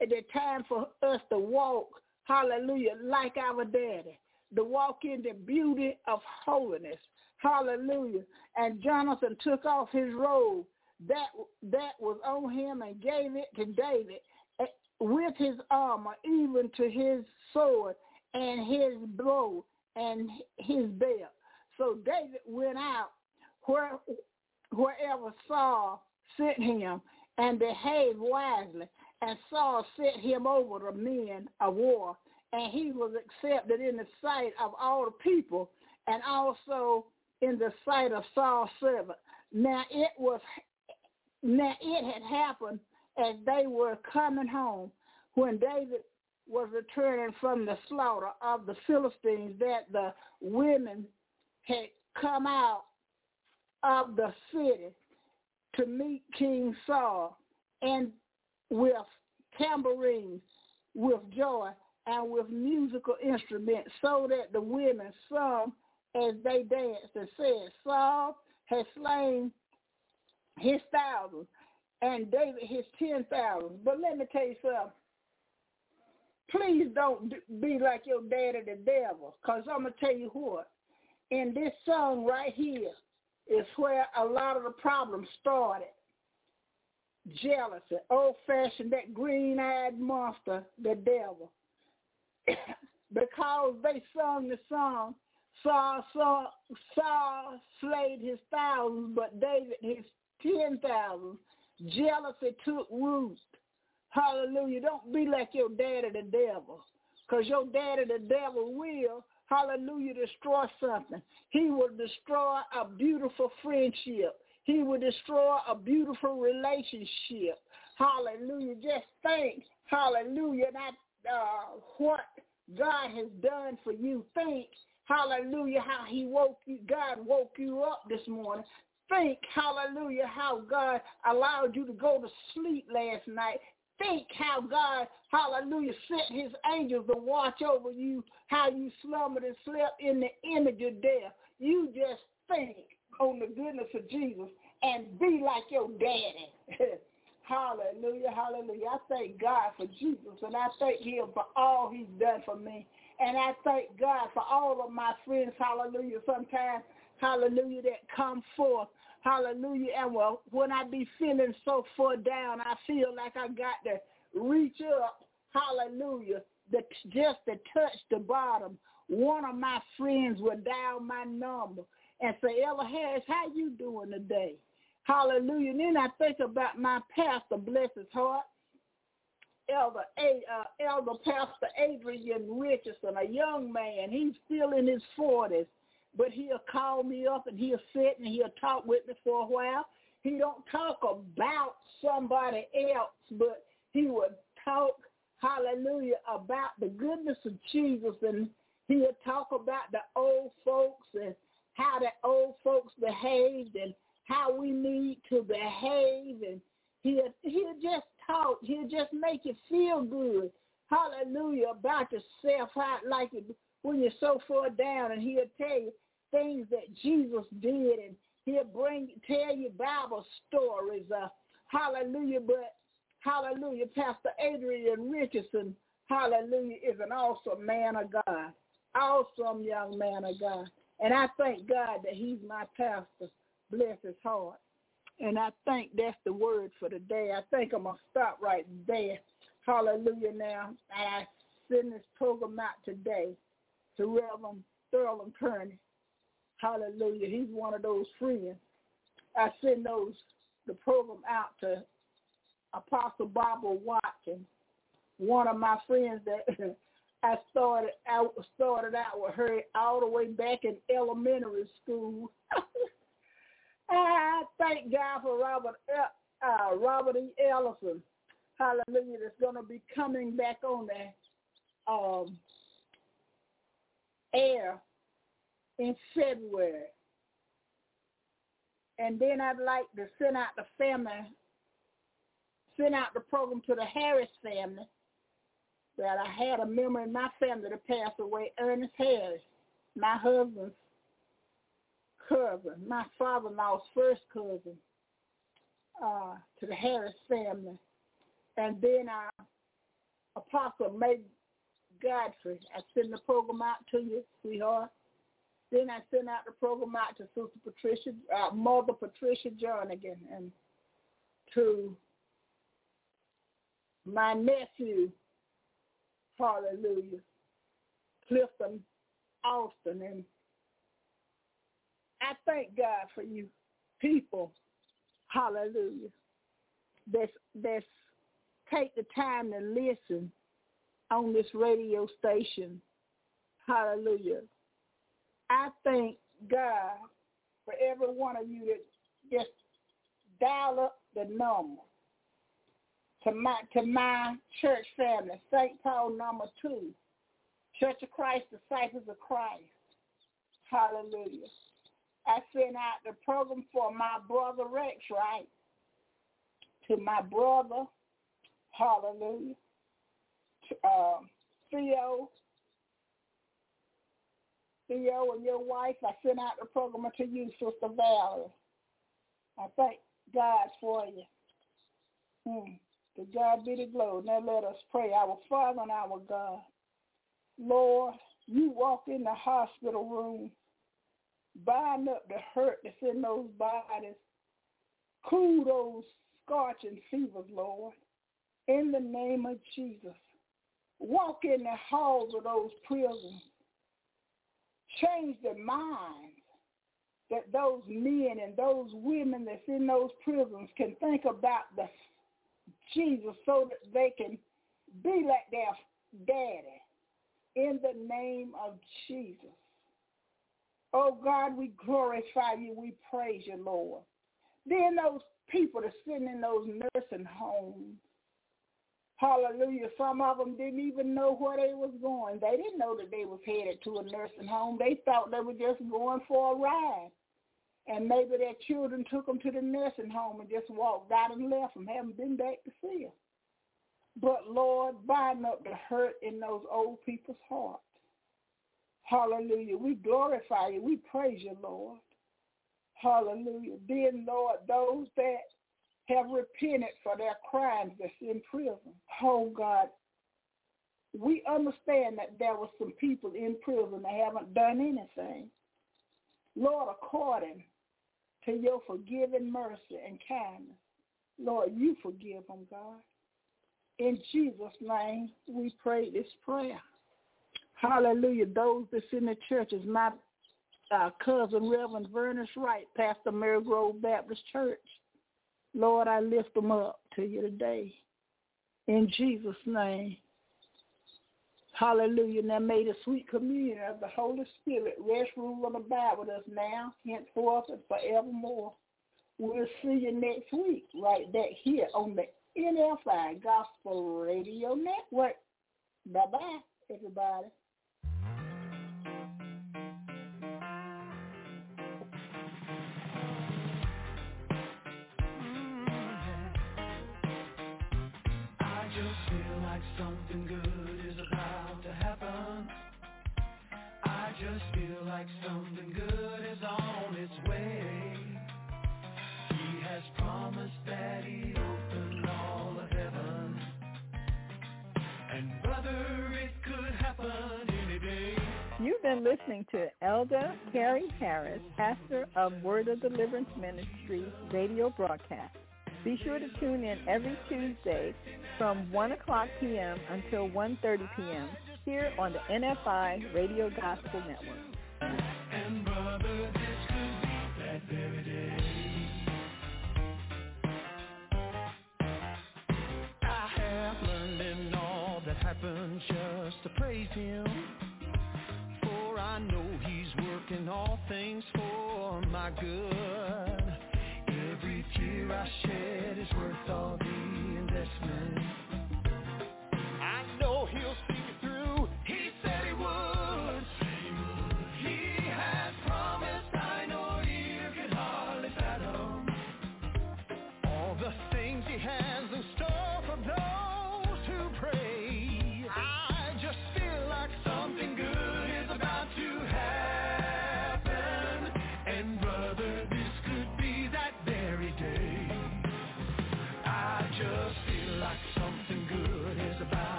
It's time for us to walk, hallelujah, like our daddy, to walk in the beauty of holiness. Hallelujah. And Jonathan took off his robe that that was on him and gave it to David eh, with his armor, even to his sword and his bow and his belt. So David went out where wherever Saul sent him and behaved wisely, and Saul sent him over the men of war, and he was accepted in the sight of all the people, and also in the sight of Saul's servant. Now it was now it had happened as they were coming home when David was returning from the slaughter of the Philistines that the women had come out of the city to meet King Saul and with tambourines, with joy, and with musical instruments so that the women sung as they danced and said, Saul has slain his thousands, and David his ten thousands. But let me tell you something. Please don't be like your daddy the devil, because I'm going to tell you what. In this song right here is where a lot of the problems started. Jealousy, old-fashioned, that green-eyed monster, the devil. because they sung the song, Saul, Saul, Saul slayed his thousands, but David his ten thousand. Jealousy took root. Hallelujah. Don't be like your daddy the devil. Because your daddy the devil will, hallelujah, destroy something. He will destroy a beautiful friendship. He will destroy a beautiful relationship. Hallelujah. Just think, hallelujah, not uh, what God has done for you. Think, hallelujah, how he woke you, God woke you up this morning think, hallelujah, how God allowed you to go to sleep last night. Think how God, hallelujah, sent his angels to watch over you, how you slumbered and slept in the image of death. You just think on the goodness of Jesus and be like your daddy. hallelujah, hallelujah. I thank God for Jesus and I thank him for all he's done for me. And I thank God for all of my friends, hallelujah, sometimes, hallelujah, that come forth Hallelujah. And well, when I be feeling so far down, I feel like I got to reach up. Hallelujah. The, just to touch the bottom. One of my friends would dial my number and say, Elder Harris, how you doing today? Hallelujah. And then I think about my pastor, bless his heart, Elder, uh, Elder Pastor Adrian Richardson, a young man. He's still in his 40s but he'll call me up and he'll sit and he'll talk with me for a while. He don't talk about somebody else, but he would talk, hallelujah, about the goodness of Jesus and he'll talk about the old folks and how the old folks behaved and how we need to behave and he'll he'll just talk, he'll just make you feel good. Hallelujah about yourself, how like when you're so far down and he'll tell you things that Jesus did and he'll bring tell you Bible stories. Uh, hallelujah. But hallelujah, Pastor Adrian Richardson, hallelujah, is an awesome man of God. Awesome young man of God. And I thank God that he's my pastor. Bless his heart. And I think that's the word for today. I think I'm going to stop right there. Hallelujah now. I send this program out today to Reverend Thurland Kearney. Hallelujah. He's one of those friends. I send those the program out to Apostle Barbara Watkins, one of my friends that I started out started out with her all the way back in elementary school. I thank God for Robert uh, Robert E. Ellison. Hallelujah. That's going to be coming back on that um, air in February. And then I'd like to send out the family, send out the program to the Harris family that I had a member in my family that passed away, Ernest Harris, my husband's cousin, my father-in-law's first cousin, uh, to the Harris family. And then our Apostle May Godfrey, I send the program out to you, sweetheart. Then I sent out the program out to Sister Patricia, uh, Mother Patricia Jernigan, and to my nephew, hallelujah, Clifton Austin. And I thank God for you people, hallelujah, that's, that's take the time to listen on this radio station, hallelujah, I thank God for every one of you that just dial up the number to my to my church family, St. Paul number two, Church of Christ, Disciples of Christ. Hallelujah. I sent out the program for my brother Rex, right? To my brother, hallelujah. Uh, Theo, Theo and your wife. I sent out the program to you, Sister Valerie. I thank God for you. Hmm. To God be the glory. Now let us pray. Our Father and our God. Lord, you walk in the hospital room, bind up the hurt that's in those bodies, cool those scorching fevers, Lord, in the name of Jesus. Walk in the halls of those prisons change their minds that those men and those women that's in those prisons can think about the Jesus so that they can be like their daddy in the name of Jesus. Oh God, we glorify you. We praise you, Lord. Then those people that sitting in those nursing homes, Hallelujah. Some of them didn't even know where they was going. They didn't know that they was headed to a nursing home. They thought they were just going for a ride. And maybe their children took them to the nursing home and just walked out and left them, haven't been back to see them. But Lord, bind up the hurt in those old people's hearts. Hallelujah. We glorify you. We praise you, Lord. Hallelujah. Then, Lord, those that have repented for their crimes that's in prison. Oh, God, we understand that there were some people in prison that haven't done anything. Lord, according to your forgiving mercy and kindness, Lord, you forgive them, God. In Jesus' name, we pray this prayer. Hallelujah. Those that's in the church is my uh, cousin, Reverend Vernon Wright, Pastor Mary Grove Baptist Church. Lord, I lift them up to you today. In Jesus' name. Hallelujah. And Now may the sweet communion of the Holy Spirit rest, rule, and abide with us now, henceforth, and forevermore. We'll see you next week right back here on the NFI Gospel Radio Network. Bye-bye, everybody. Something good is about to happen. I just feel like something good is on its way. He has promised that he'd open all of heaven. And brother, it could happen any day. You've been listening to Elder Carrie Harris, pastor of Word of Deliverance Ministries radio broadcast. Be sure to tune in every Tuesday from 1 o'clock p.m. until 1.30 p.m. here on the NFI Radio Gospel Network. Just to praise him. For I know he's working all things for my good. Every tear I shed is worth all the investment.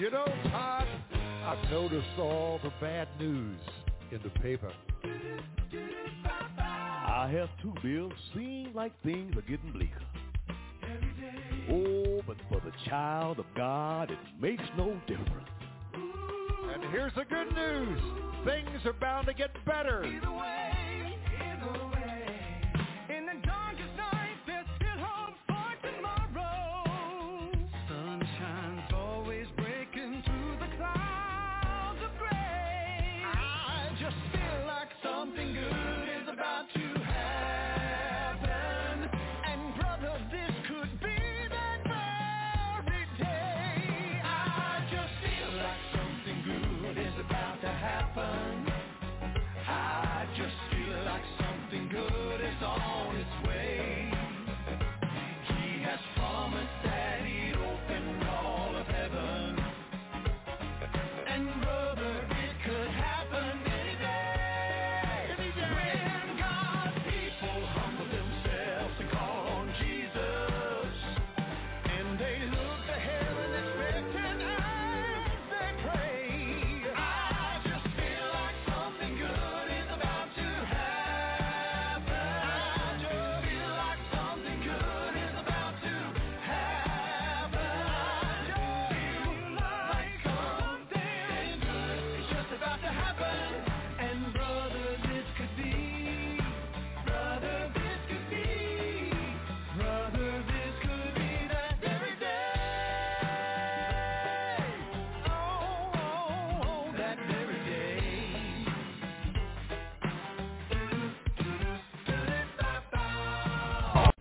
You know, Todd, I've noticed all the bad news in the paper. I have two bills. Seem like things are getting bleaker. Oh, but for the child of God, it makes no difference. And here's the good news. Things are bound to get better.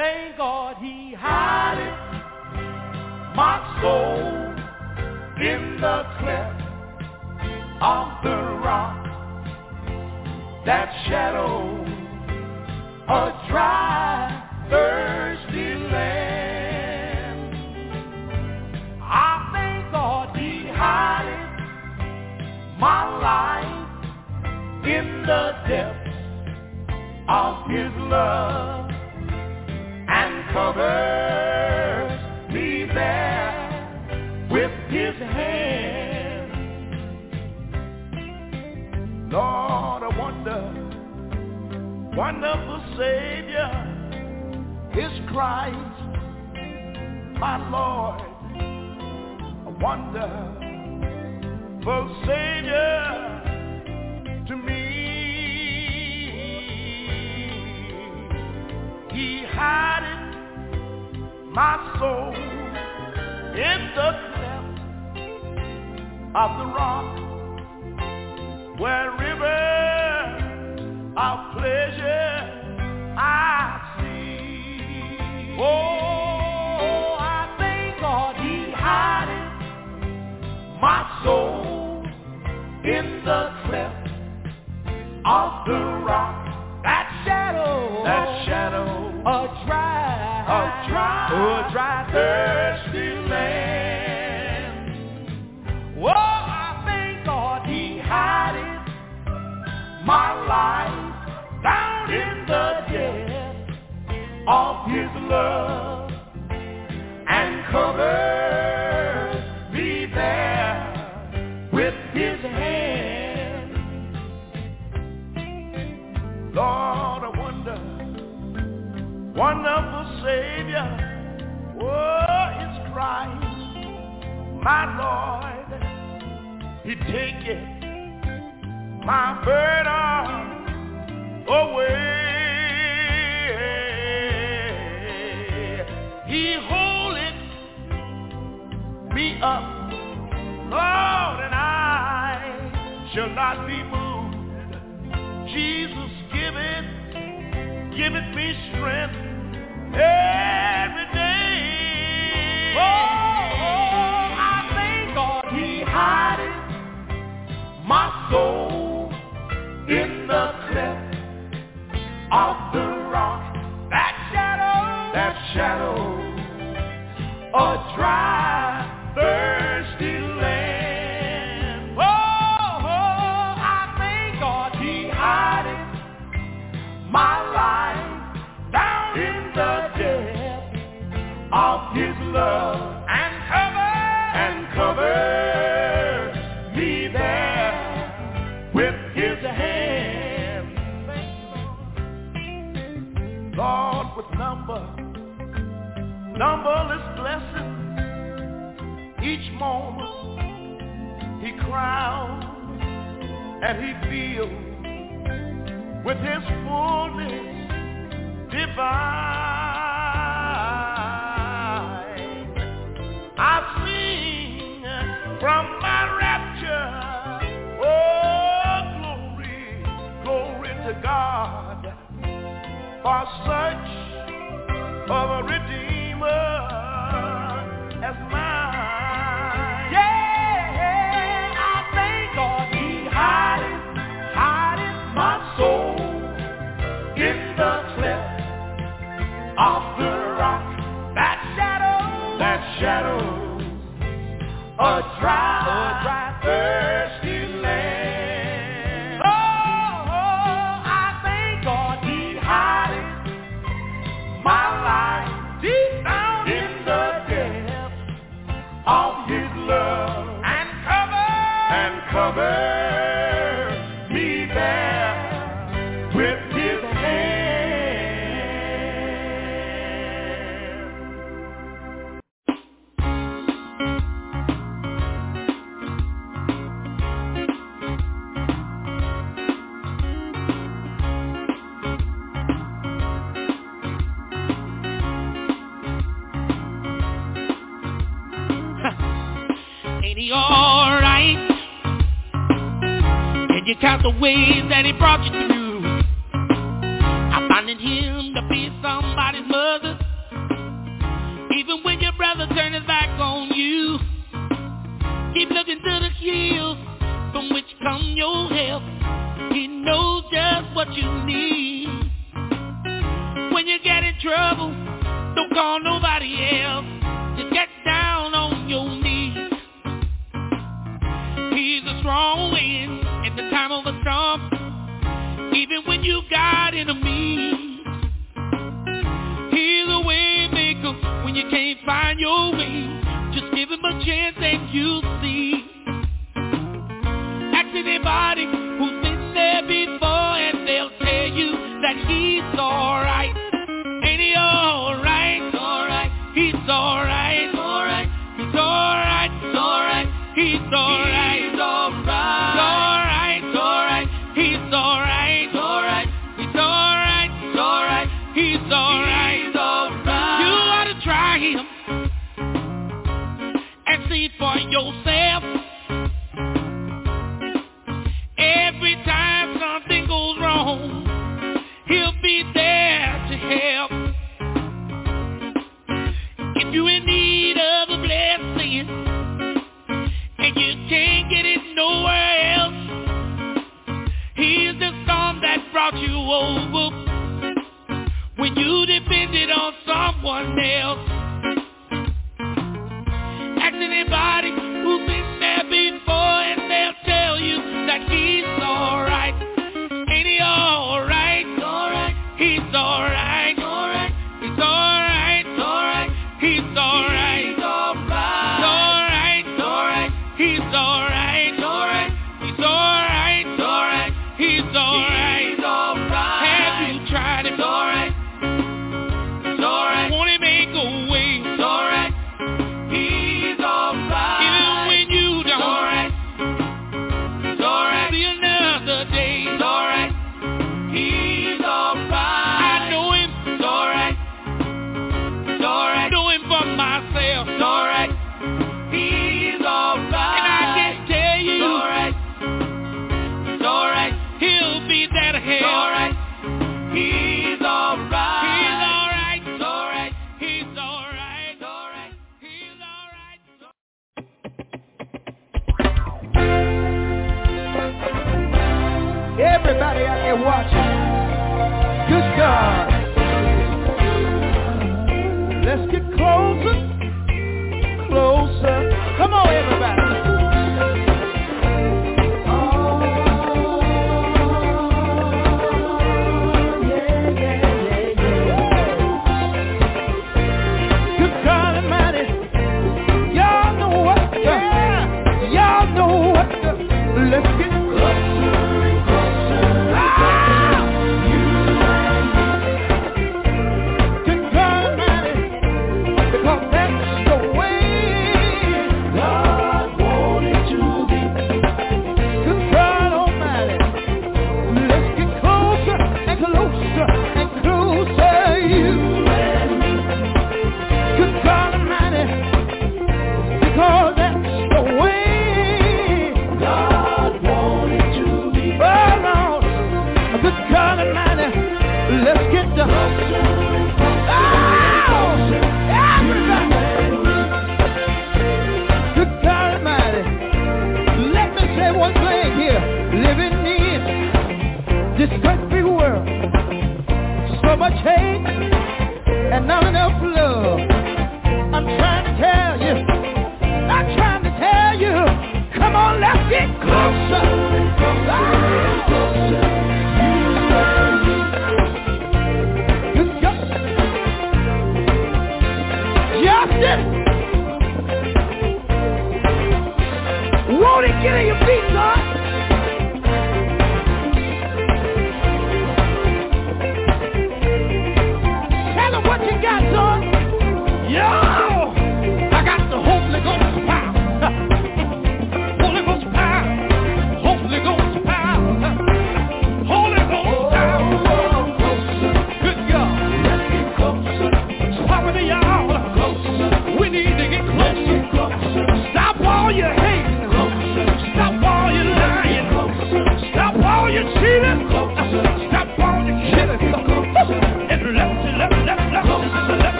Thank God he hid it, my soul, in the cleft of the rock. That shadow, a dry, thirsty land. I thank God he hid my life in the depths of his love covers me there with his hand. Lord, I wonder, wonderful Savior is Christ, my Lord. I wonder, for Savior to me. He has my soul in the cleft of the rock. take it, my burden away. He holds me up, Lord, and I shall not the ways that he brought you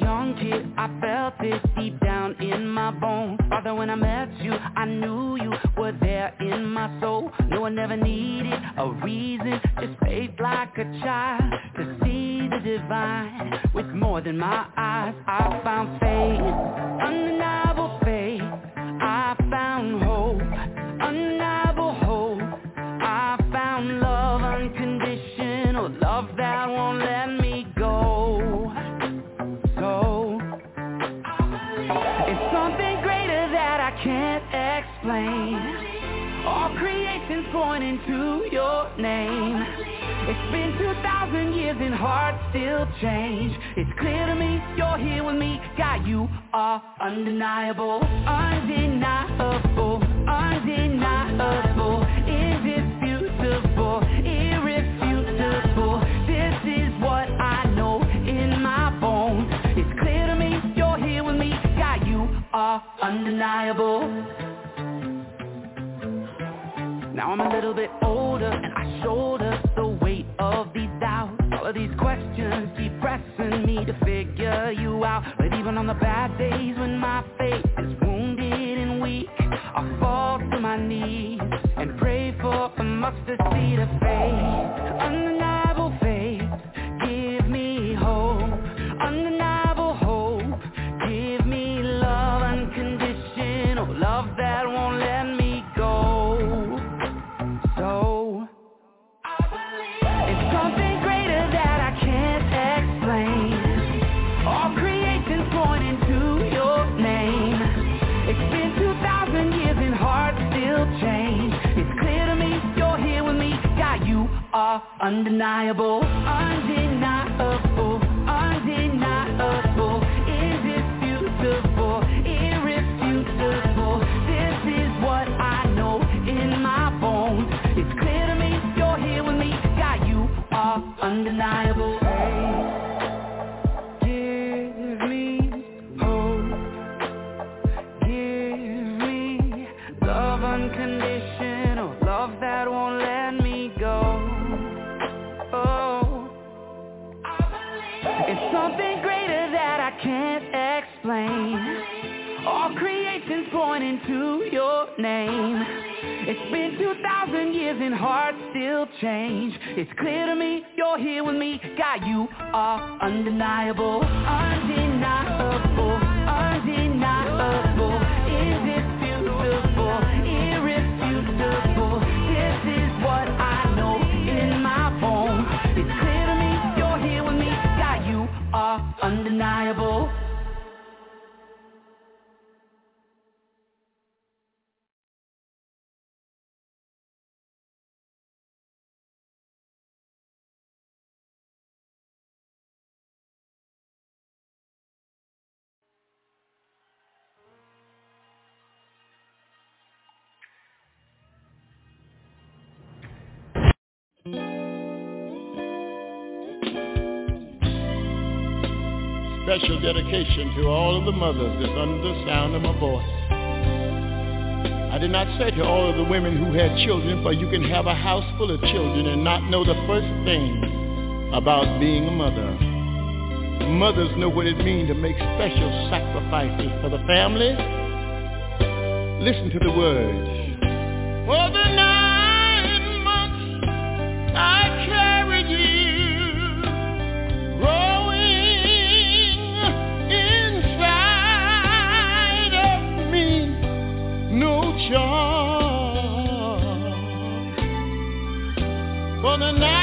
young kid, I felt this deep down in my bones. Father, when I met you, I knew you were there in my soul. No, I never needed a reason, just faith like a child to see the divine. With more than my eyes, I found faith undeniable. and hearts still change. It's clear to me you're here with me. God, you are undeniable. Undeniable, undeniable. Is irrefutable. This is what I know in my bones. It's clear to me you're here with me. God, you are undeniable. Now I'm a little bit older and I shoulder But even on the bad days when my faith is wounded and weak I fall to my knees and pray for a mustard seed of faith. Undeniable, undeniable, to your name. It's been 2,000 years and hearts still change. It's clear to me, you're here with me. God, you are undeniable, undeniable, undeniable, indisputable, irrefutable. This is what I know in my bones. It's clear to me, you're here with me. God, you are undeniable. Special dedication to all of the mothers that's under the sound of my voice. I did not say to all of the women who had children, for you can have a house full of children and not know the first thing about being a mother. Mothers know what it means to make special sacrifices for the family. Listen to the words. For the nine For the